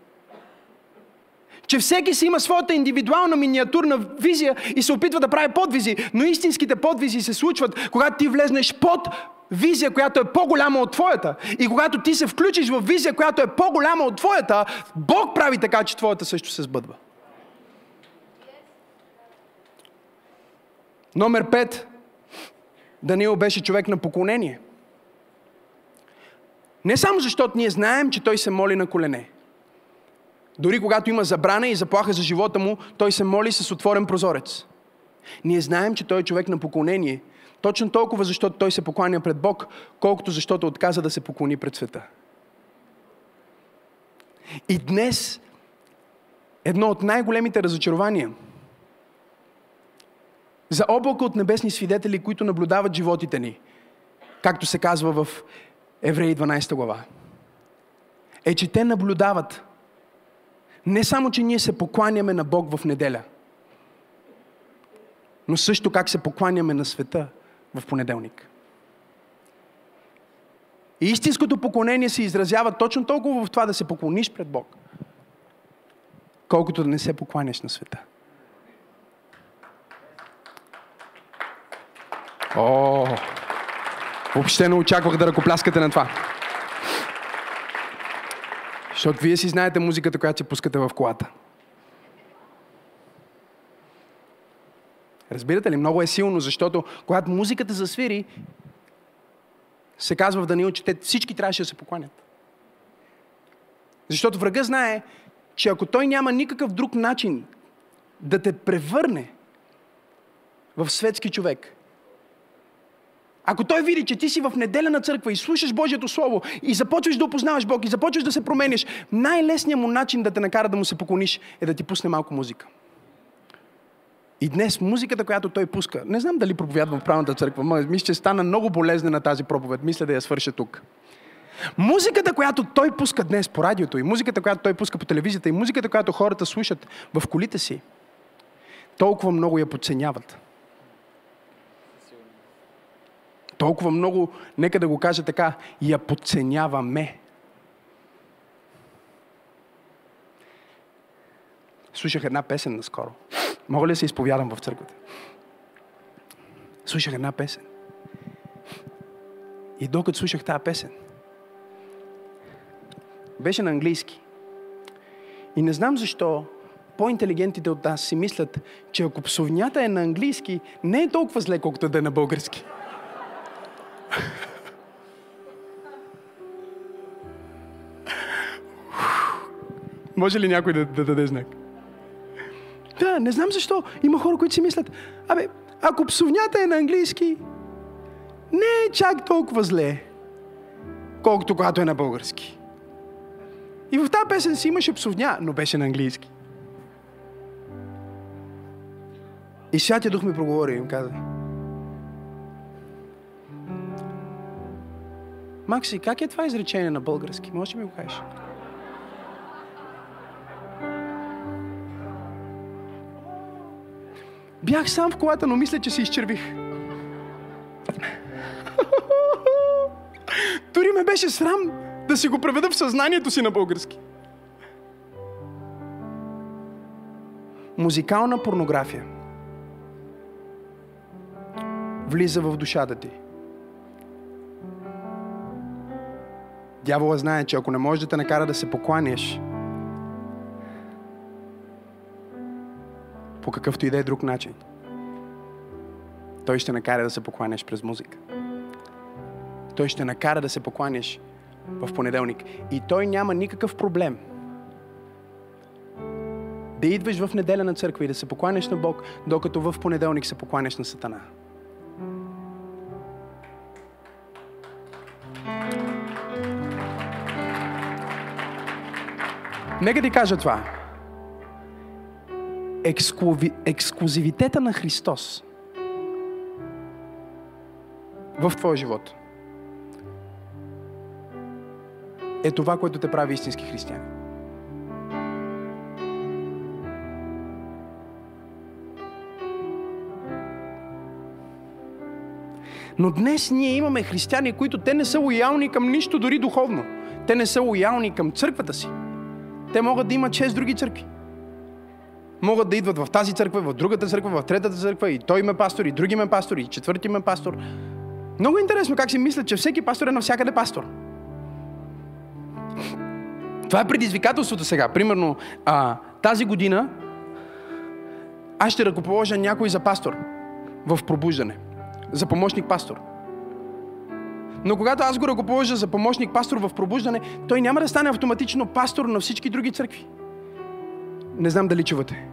Че всеки си има своята индивидуална миниатурна визия и се опитва да прави подвизи, но истинските подвизи се случват, когато ти влезнеш под визия, която е по-голяма от твоята. И когато ти се включиш в визия, която е по-голяма от твоята, Бог прави така, че твоята също се сбъдва. Номер 5. Даниил беше човек на поклонение. Не само защото ние знаем, че той се моли на колене. Дори когато има забрана и заплаха за живота му, той се моли с отворен прозорец. Ние знаем, че той е човек на поклонение – точно толкова, защото той се покланя пред Бог, колкото защото отказа да се поклони пред света. И днес едно от най-големите разочарования за облака от небесни свидетели, които наблюдават животите ни, както се казва в Евреи 12 глава, е, че те наблюдават не само, че ние се покланяме на Бог в неделя, но също как се покланяме на света в понеделник. И истинското поклонение се изразява точно толкова в това да се поклониш пред Бог, колкото да не се покланяш на света. О, въобще не очаквах да ръкопляскате на това. Защото вие си знаете музиката, която си пускате в колата. Разбирате ли? Много е силно, защото когато музиката засвири, се казва в Даниил, че те всички трябваше да се покланят. Защото врага знае, че ако той няма никакъв друг начин да те превърне в светски човек, ако той види, че ти си в неделя на църква и слушаш Божието Слово и започваш да опознаваш Бог и започваш да се промениш, най-лесният му начин да те накара да му се поклониш е да ти пусне малко музика. И днес музиката, която той пуска, не знам дали проповядвам в правната църква, мисля, че стана много болезнена тази проповед. Мисля да я свърша тук. Музиката, която той пуска днес по радиото и музиката, която той пуска по телевизията и музиката, която хората слушат в колите си, толкова много я подценяват. Толкова много, нека да го кажа така, я подценяваме. Слушах една песен наскоро. Мога ли да се изповядам в църквата? Слушах една песен. И докато слушах тази песен, беше на английски. И не знам защо по-интелигентите от нас си мислят, че ако псовнята е на английски, не е толкова зле, колкото да е на български. Може ли някой да, да даде знак? Да, не знам защо. Има хора, които си мислят, абе, ако псовнята е на английски, не е чак толкова зле, колкото когато е на български. И в тази песен си имаше псовня, но беше на английски. И Святия Дух ми проговори и им каза, Макси, как е това изречение на български? Може ли ми го кажеш? Бях сам в колата, но мисля, че се изчервих. Дори ме беше срам да си го преведа в съзнанието си на български. Музикална порнография влиза в душата ти. Дявола знае, че ако не можеш да те накара да се покланяш по какъвто и да е друг начин, той ще накара да се покланяш през музика. Той ще накара да се покланяш в понеделник. И той няма никакъв проблем да идваш в неделя на църква и да се покланяш на Бог, докато в понеделник се покланяш на Сатана. Нека ти кажа това. Ексклюви... Ексклюзивитета на Христос в твоя живот е това, което те прави истински християни. Но днес ние имаме християни, които те не са лоялни към нищо, дори духовно. Те не са лоялни към църквата си. Те могат да имат 6 други църкви. Могат да идват в тази църква, в другата църква, в третата църква, и той ме пастор, и други ме пастор, и четвърти ме пастор. Много интересно как си мислят, че всеки пастор е навсякъде пастор. Това е предизвикателството сега. Примерно, а, тази година аз ще ръкоположа някой за пастор в пробуждане. За помощник пастор. Но когато аз го ръкоположа за помощник пастор в пробуждане, той няма да стане автоматично пастор на всички други църкви. Не знам дали чувате.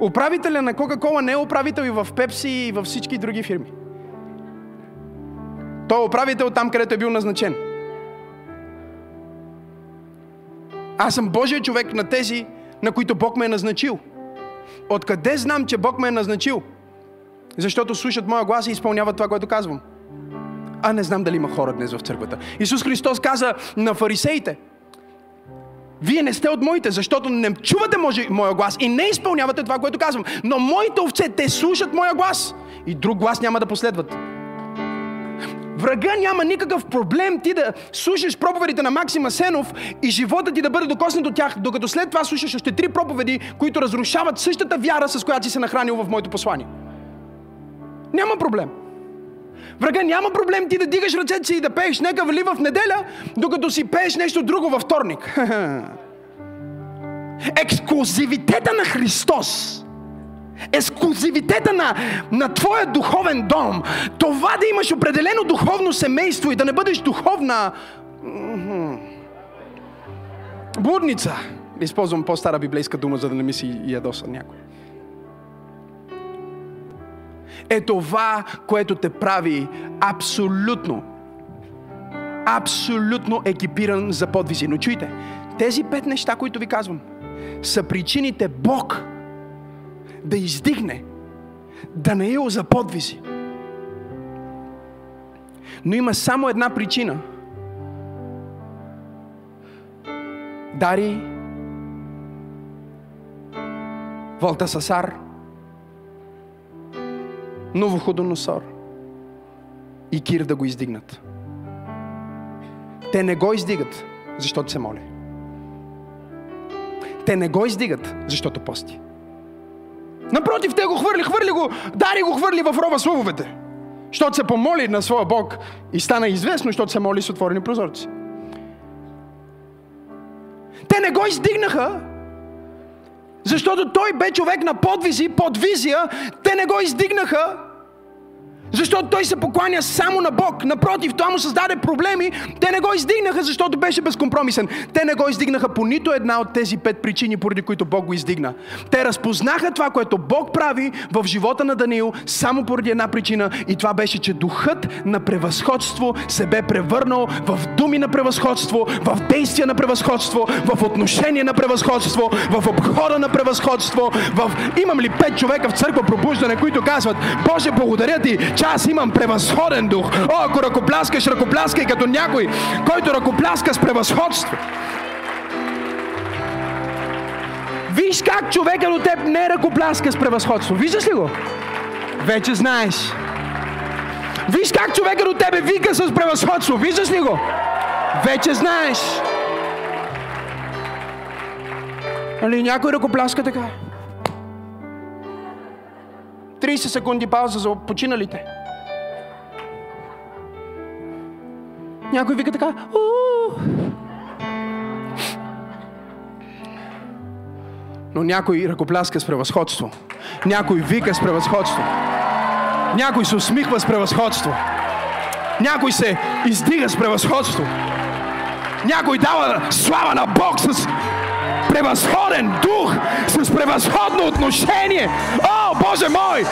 Управителя на Кока-Кола не е управител и в Пепси и във всички други фирми. Той е управител там, където е бил назначен. Аз съм Божия човек на тези, на които Бог ме е назначил. Откъде знам, че Бог ме е назначил? Защото слушат моя глас и изпълняват това, което казвам. А не знам дали има хора днес в църквата. Исус Христос каза на фарисеите, вие не сте от моите, защото не чувате може, моя глас и не изпълнявате това, което казвам. Но моите овце, те слушат моя глас и друг глас няма да последват. Врага няма никакъв проблем ти да слушаш проповедите на Максима Сенов и живота ти да бъде докоснат от тях, докато след това слушаш още три проповеди, които разрушават същата вяра, с която си се нахранил в моето послание. Няма проблем. Врага няма проблем ти да дигаш ръцете си и да пееш нека вали в неделя, докато си пееш нещо друго във вторник. Ексклюзивитета на Христос ексклюзивитета на, на твоя духовен дом, това да имаш определено духовно семейство и да не бъдеш духовна блудница. Използвам по-стара библейска дума, за да не ми си ядоса някой. Е това, което те прави абсолютно, абсолютно екипиран за подвизи. Но чуйте, тези пет неща, които ви казвам, са причините Бог да издигне Данаил за подвизи. Но има само една причина. Дари, Валтасасар, Новоходоносор и Кир да го издигнат. Те не го издигат, защото се моли. Те не го издигат, защото пости. Напротив, те го хвърли, хвърли го, Дари го хвърли в рова с лъвовете. Защото се помоли на своя Бог и стана известно, защото се моли с отворени прозорци. Те не го издигнаха, защото той бе човек на подвизи, подвизия. Те не го издигнаха, защото той се покланя само на Бог. Напротив, това му създаде проблеми. Те не го издигнаха, защото беше безкомпромисен. Те не го издигнаха по нито една от тези пет причини, поради които Бог го издигна. Те разпознаха това, което Бог прави в живота на Даниил, само поради една причина. И това беше, че духът на превъзходство се бе превърнал в думи на превъзходство, в действия на превъзходство, в отношение на превъзходство, в обхода на превъзходство. В... Имам ли пет човека в църква пробуждане, които казват, Боже, благодаря ти, че аз имам превъзходен дух. О, ако ръкопляскаш, ръкопляскай като някой, който ръкопляска с превъзходство. Виж как човека до теб не ръкопляска с превъзходство. Виждаш ли го? Вече знаеш. Виж как човека до тебе вика с превъзходство. Виждаш ли го? Вече знаеш. Али някой ръкопляска така? 30 секунди пауза за починалите. Някой вика така. Но някой ръкопляска с превъзходство. Някой вика с превъзходство. Някой се усмихва с превъзходство. Някой се издига с превъзходство. Някой дава слава на Бог с превъзходен дух, с превъзходно отношение. О, Боже мой!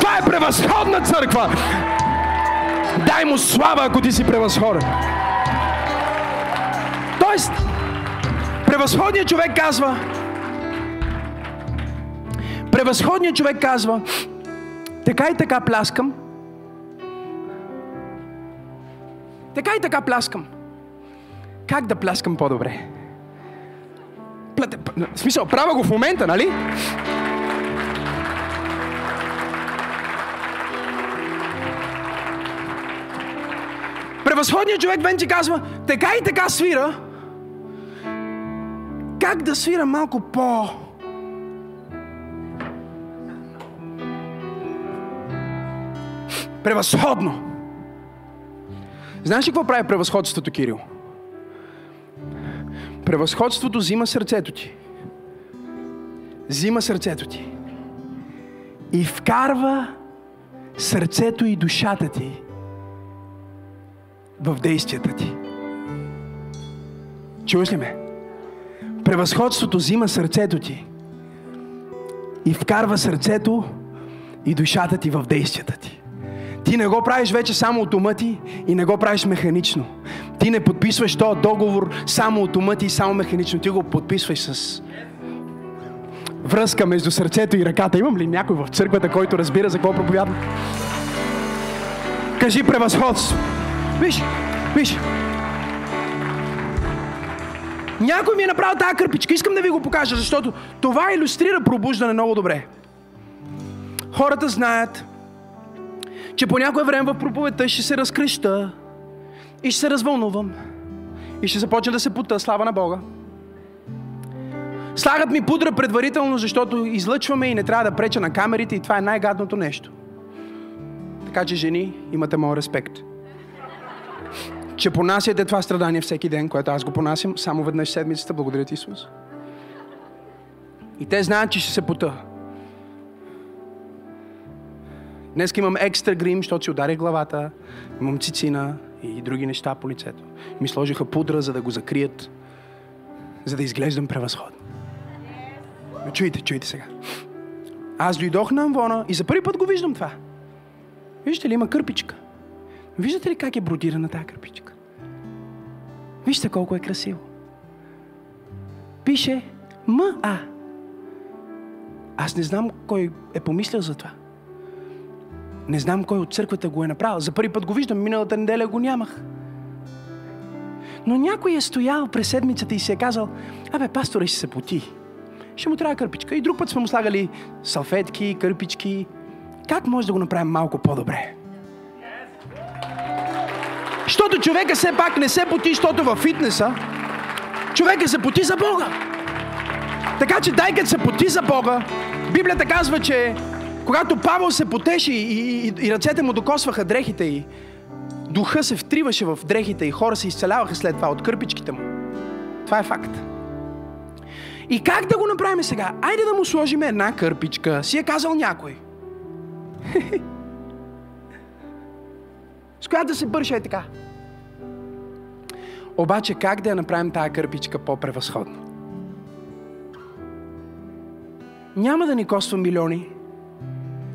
Това е превъзходна църква. Дай му слава, ако ти си превъзходен. Тоест, превъзходният човек казва, превъзходният човек казва, така и така пляскам, така и така пляскам. Как да пляскам по-добре? В смисъл, правя го в момента, нали? Превъзходният човек Венчи казва, така и така свира. Как да свира малко по... Превъзходно. Знаеш ли какво прави превъзходството, Кирил? Превъзходството взима сърцето ти. Взима сърцето ти. И вкарва сърцето и душата ти в действията ти. Чуваш ли ме? Превъзходството взима сърцето ти и вкарва сърцето и душата ти в действията ти. Ти не го правиш вече само от ума ти и не го правиш механично. Ти не подписваш този договор само от ума ти и само механично. Ти го подписваш с връзка между сърцето и ръката. Имам ли някой в църквата, който разбира за какво проповядвам? Кажи превъзходство. Виж, виж. Някой ми е направил тази кърпичка. Искам да ви го покажа, защото това иллюстрира пробуждане много добре. Хората знаят, че по някое време в проповедта ще се разкреща и ще се развълнувам и ще започна да се пута, слава на Бога. Слагат ми пудра предварително, защото излъчваме и не трябва да преча на камерите и това е най-гадното нещо. Така че, жени, имате моят респект че понасяте това страдание всеки ден, което аз го понасям само веднъж седмицата. Благодаря ти, Исус. И те знаят, че ще се пота. Днес имам екстра грим, защото си ударих главата. Имам цицина и други неща по лицето. Ми сложиха пудра, за да го закрият, за да изглеждам превъзходно. Но чуйте, чуйте сега. Аз дойдох на Амвона и за първи път го виждам това. Виждате ли, има кърпичка. Виждате ли как е бродирана тази кърпичка? Вижте колко е красиво. Пише МА. Аз не знам кой е помислил за това. Не знам кой от църквата го е направил. За първи път го виждам, миналата неделя го нямах. Но някой е стоял през седмицата и си е казал, абе, пастора ще се поти. Ще му трябва кърпичка. И друг път сме му слагали салфетки, кърпички. Как може да го направим малко по-добре? Защото човека все пак не се поти, защото във фитнеса човека се поти за Бога. Така че дай като се поти за Бога, Библията казва, че когато Павел се потеши и, и, и ръцете му докосваха дрехите й, духа се втриваше в дрехите и хора се изцеляваха след това от кърпичките му. Това е факт. И как да го направим сега? Айде да му сложим една кърпичка, си е казал някой. С която да се бърша е така. Обаче как да я направим тази кърпичка по-превъзходна? Няма да ни коства милиони.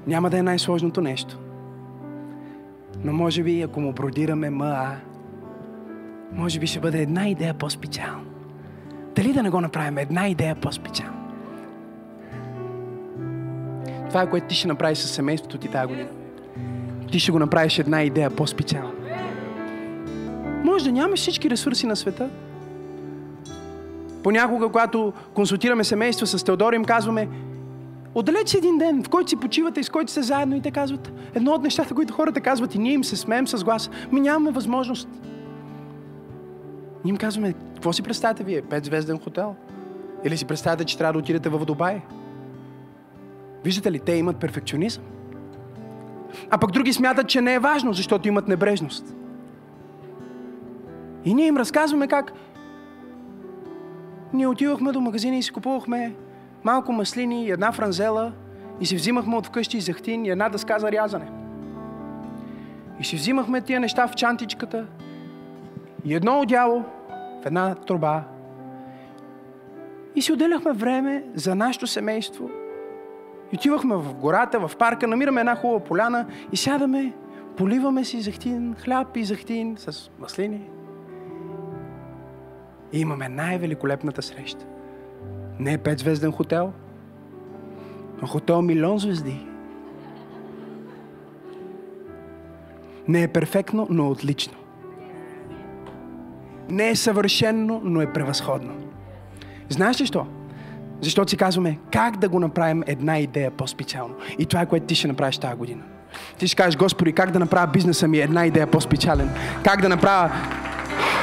Няма да е най-сложното нещо. Но може би, ако му бродираме МА, може би ще бъде една идея по-специална. Дали да не го направим една идея по-специална? Това е което ти ще направиш с семейството ти тази година. Ти ще го направиш една идея по-специална. Може да нямаш всички ресурси на света. Понякога, когато консултираме семейство с Теодор, им казваме, отделете си един ден, в който си почивате и с който сте заедно и те казват, едно от нещата, които хората казват и ние им се смеем с глас, ми нямаме възможност. Ние им казваме, какво си представяте вие? Петзвезден хотел? Или си представяте, че трябва да отидете в Дубай? Виждате ли, те имат перфекционизъм. А пък други смятат, че не е важно, защото имат небрежност. И ние им разказваме как ние отивахме до магазина и си купувахме малко маслини една франзела и си взимахме от вкъщи захтин и една дъска за рязане. И си взимахме тия неща в чантичката и едно одяло в една труба. И си отделяхме време за нашето семейство. И отивахме в гората, в парка, намираме една хубава поляна и сядаме, поливаме си захтин, хляб и захтин с маслини. И имаме най-великолепната среща. Не е петзвезден хотел, но хотел милион звезди. Не е перфектно, но отлично. Не е съвършено, но е превъзходно. Знаеш ли що? Защото си казваме как да го направим една идея по-специално. И това е което ти ще направиш тази година. Ти ще кажеш, Господи, как да направя бизнеса ми една идея по-специален? Как да направя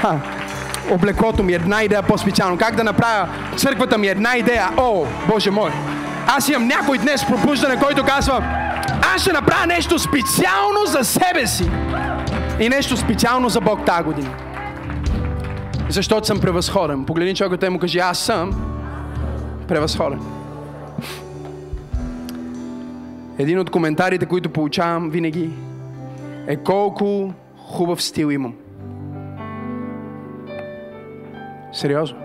ха, облеклото ми една идея по-специално? Как да направя църквата ми една идея? О, Боже мой! Аз имам някой днес пробуждане, който казва, аз ще направя нещо специално за себе си и нещо специално за Бог тази година. Защото съм превъзходен. Погледни човекът и му кажи, аз съм превъзходен. Един от коментарите, които получавам винаги е колко хубав стил имам. Сериозно.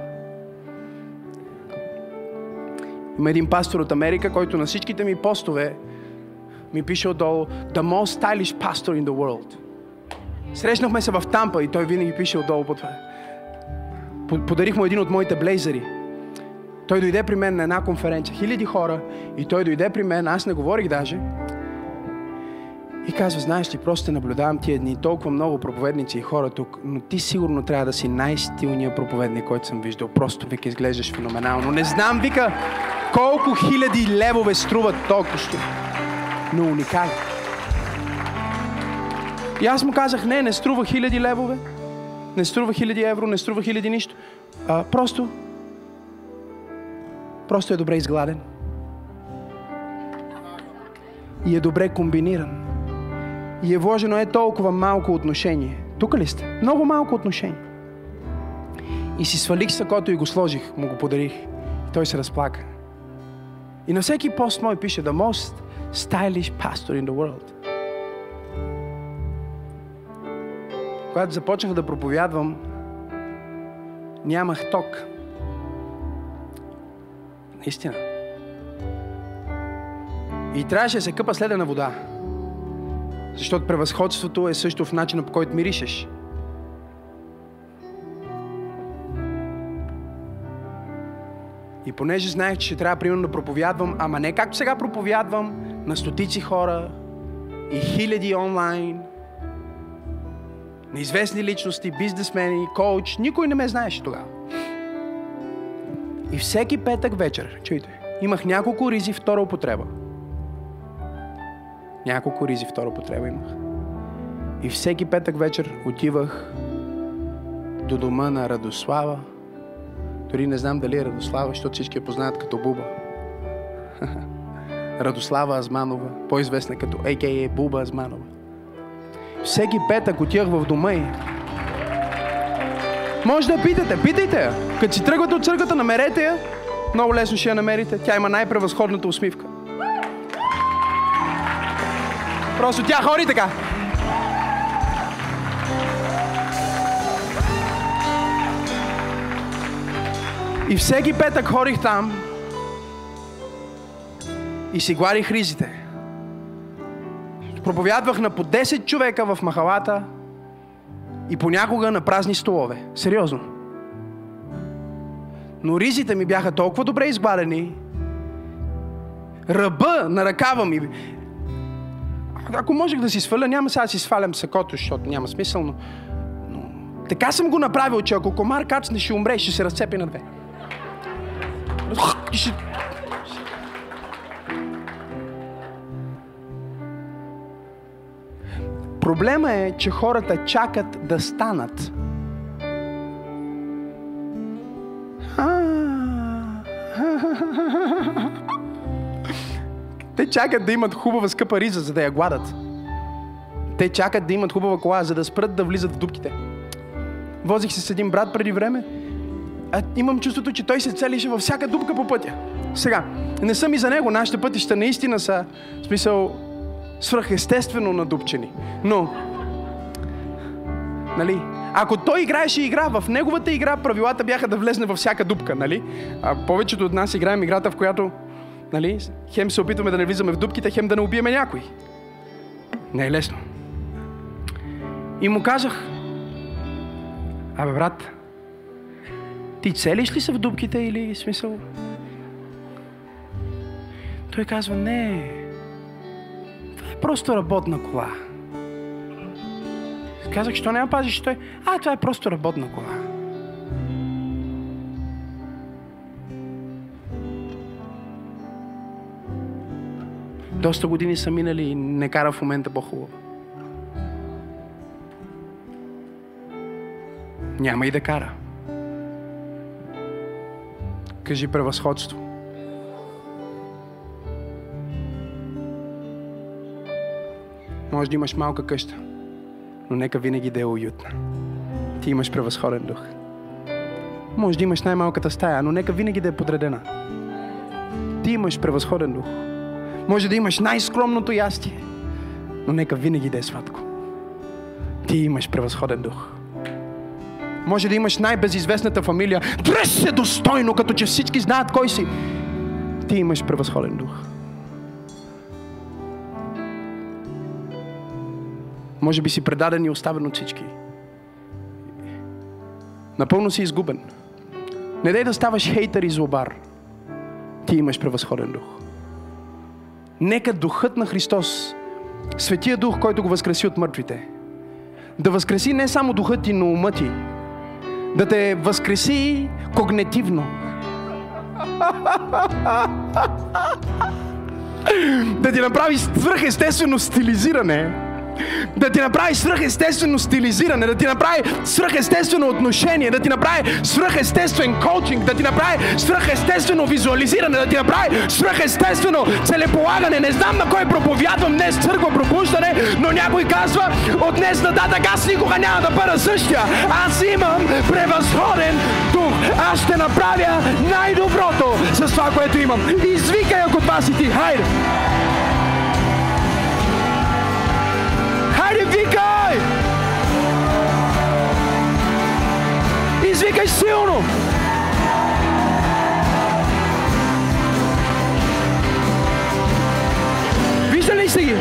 Има един пастор от Америка, който на всичките ми постове ми пише отдолу The most stylish pastor in the world. Срещнахме се в Тампа и той винаги пише отдолу по това. Подарих му един от моите блейзери. Той дойде при мен на една конференция, хиляди хора, и той дойде при мен, аз не говорих даже. И казва, знаеш ли, просто наблюдавам тия дни, толкова много проповедници и хора тук, но ти сигурно трябва да си най-стилният проповедник, който съм виждал. Просто, вика, изглеждаш феноменално. Не знам, вика, колко хиляди левове струват толкова, но уникален. И аз му казах, не, не струва хиляди левове, не струва хиляди евро, не струва хиляди нищо. А, просто Просто е добре изгладен. И е добре комбиниран. И е вложено е толкова малко отношение. Тук ли сте? Много малко отношение. И си свалих сакото и го сложих, му го подарих. И той се разплака. И на всеки пост мой пише The most stylish pastor in the world. Когато започнах да проповядвам, нямах ток. Истина. И трябваше да се къпа следена вода. Защото превъзходството е също в начина по който миришеш. И понеже знаех, че трябва примерно да проповядвам, ама не както сега проповядвам на стотици хора и хиляди онлайн, неизвестни личности, бизнесмени, коуч, никой не ме знаеше тогава. И всеки петък вечер, чуйте, имах няколко ризи втора употреба. Няколко ризи втора употреба имах. И всеки петък вечер отивах до дома на Радослава. Дори не знам дали е Радослава, защото всички я познават като Буба. Радослава Азманова, по-известна като А.К.А. Буба Азманова. Всеки петък отивах в дома й. Може да я питате, питайте я. Като си тръгвате от църквата, намерете я. Много лесно ще я намерите. Тя има най-превъзходната усмивка. Просто тя хори така. И всеки петък ходих там и си гладих ризите. Проповядвах на по 10 човека в махалата и понякога на празни столове. Сериозно. Но ризите ми бяха толкова добре изгладени, ръба на ръкава ми. Ако можех да си сваля, няма сега да си свалям сакото, защото няма смисъл, но, но така съм го направил, че ако комар кацне, ще умре, ще се разцепи на две. Ще... Проблема е, че хората чакат да станат. Те чакат да имат хубава скъпа риза, за да я гладат. Те чакат да имат хубава кола, за да спрат да влизат в дупките. Возих се с един брат преди време. А имам чувството, че той се целише във всяка дупка по пътя. Сега, не съм и за него. Нашите пътища наистина са, в смисъл, свръхестествено надупчени. Но, нали, ако той играеше игра, в неговата игра правилата бяха да влезне във всяка дупка, нали? А повечето от нас играем играта, в която, нали, хем се опитваме да не влизаме в дупките, хем да не убиеме някой. Не е лесно. И му казах, абе брат, ти целиш ли се в дупките или смисъл? Той казва, не, просто работна кола. Казах, що няма пазиш? Той, а, това е просто работна кола. Доста години са минали и не кара в момента по-хубаво. Няма и да кара. Кажи превъзходство. Може да имаш малка къща, но нека винаги да е уютна. Ти имаш превъзходен дух. Може да имаш най-малката стая, но нека винаги да е подредена. Ти имаш превъзходен дух. Може да имаш най-скромното ястие, но нека винаги да е сладко. Ти имаш превъзходен дух. Може да имаш най-безизвестната фамилия. Дръж се достойно, като че всички знаят кой си. Ти имаш превъзходен дух. Може би си предаден и оставен от всички. Напълно си изгубен. Не дай да ставаш хейтър и злобар. Ти имаш превъзходен дух. Нека духът на Христос, Светия Дух, който го възкреси от мъртвите, да възкреси не само духът ти, но ума ти. Да те възкреси когнитивно. да ти направи свръхестествено стилизиране да ти направи свръхестествено стилизиране, да ти направи свръхестествено отношение, да ти направи свръхестествен коучинг, да ти направи свръхестествено визуализиране, да ти направи свръхестествено целеполагане. Не знам на кой проповядвам днес църква пробуждане, но някой казва, от днес нататък аз никога няма да бъда същия. Аз имам превъзходен дух. Аз ще направя най-доброто с това, което имам. Извикай, ако това си ти. Хайде! Хайде, викай! Извикай силно! Виждали ли сте ги?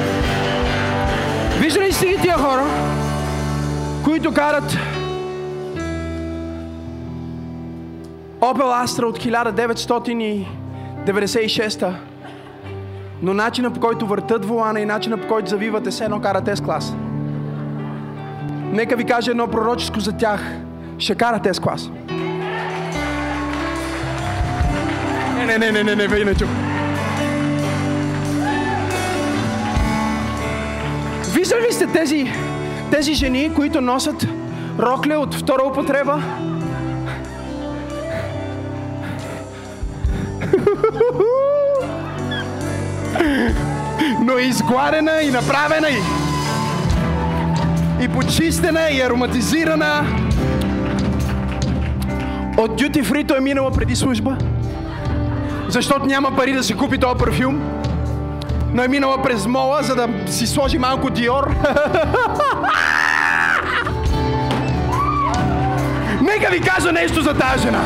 Виждали ли сте ги тия хора, които карат Opel Astra от 1996 но начина по който въртат волана и начина по който завивате се едно карате с клас. Нека ви кажа едно пророческо за тях. Ще карате с клас. Не, не, не, не, не, не, вие не чух. Виждали ли сте тези, тези жени, които носят рокле от втора употреба? но е изгладена и направена и, и почистена и ароматизирана. От Duty Free е минала преди служба, защото няма пари да си купи този парфюм, но е минала през мола, за да си сложи малко Диор. Нека ви кажа нещо за тази жена.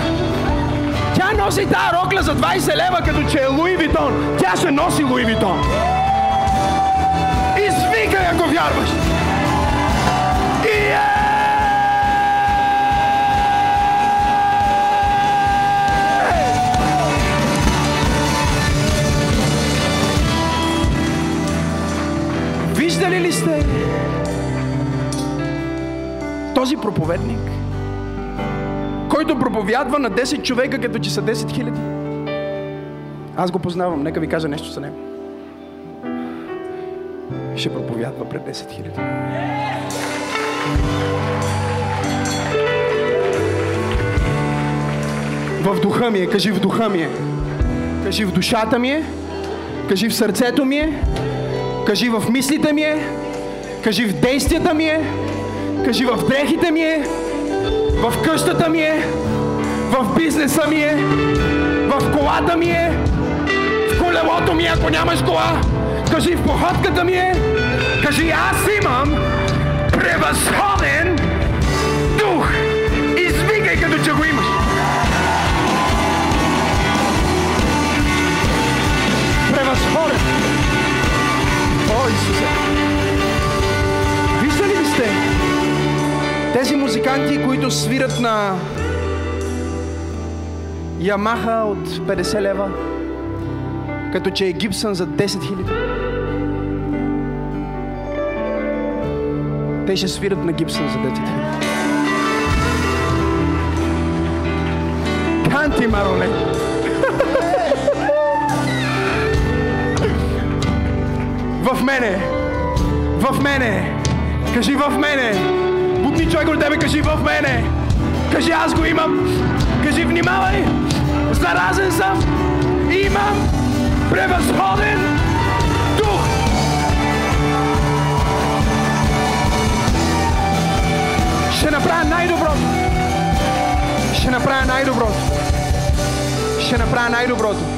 Тя носи тази рокля за 20 лева, като че е Луи Витон. Тя ще носи Луи Витон. Извикай, ако вярваш. Виждали ли сте този проповедник? който проповядва на 10 човека, като че са 10 хиляди. Аз го познавам, нека ви кажа нещо за него. Ще проповядва пред 10 хиляди. В духа ми е, кажи в духа ми е. Кажи в душата ми е. Кажи в сърцето ми е. Кажи в мислите ми е. Кажи в действията ми е. Кажи в дрехите ми е в къщата ми е, в бизнеса ми е, в колата ми е, в колелото ми е, ако нямаш кола. Кажи в походката ми е, кажи аз имам превъзходен О, Исусе! Тези музиканти, които свират на Ямаха от 50 лева, като че е Гибсън за 10 хиляди. Те ще свират на Гибсън за 10 хиляди. Канти, Мароле! В мене! В мене! Кажи в мене! Бутни човек от тебе, кажи в мене. Кажи аз го имам. Кажи внимавай. Заразен съм. Имам превъзходен дух. Ще направя най-доброто. Ще направя най-доброто. Ще направя най-доброто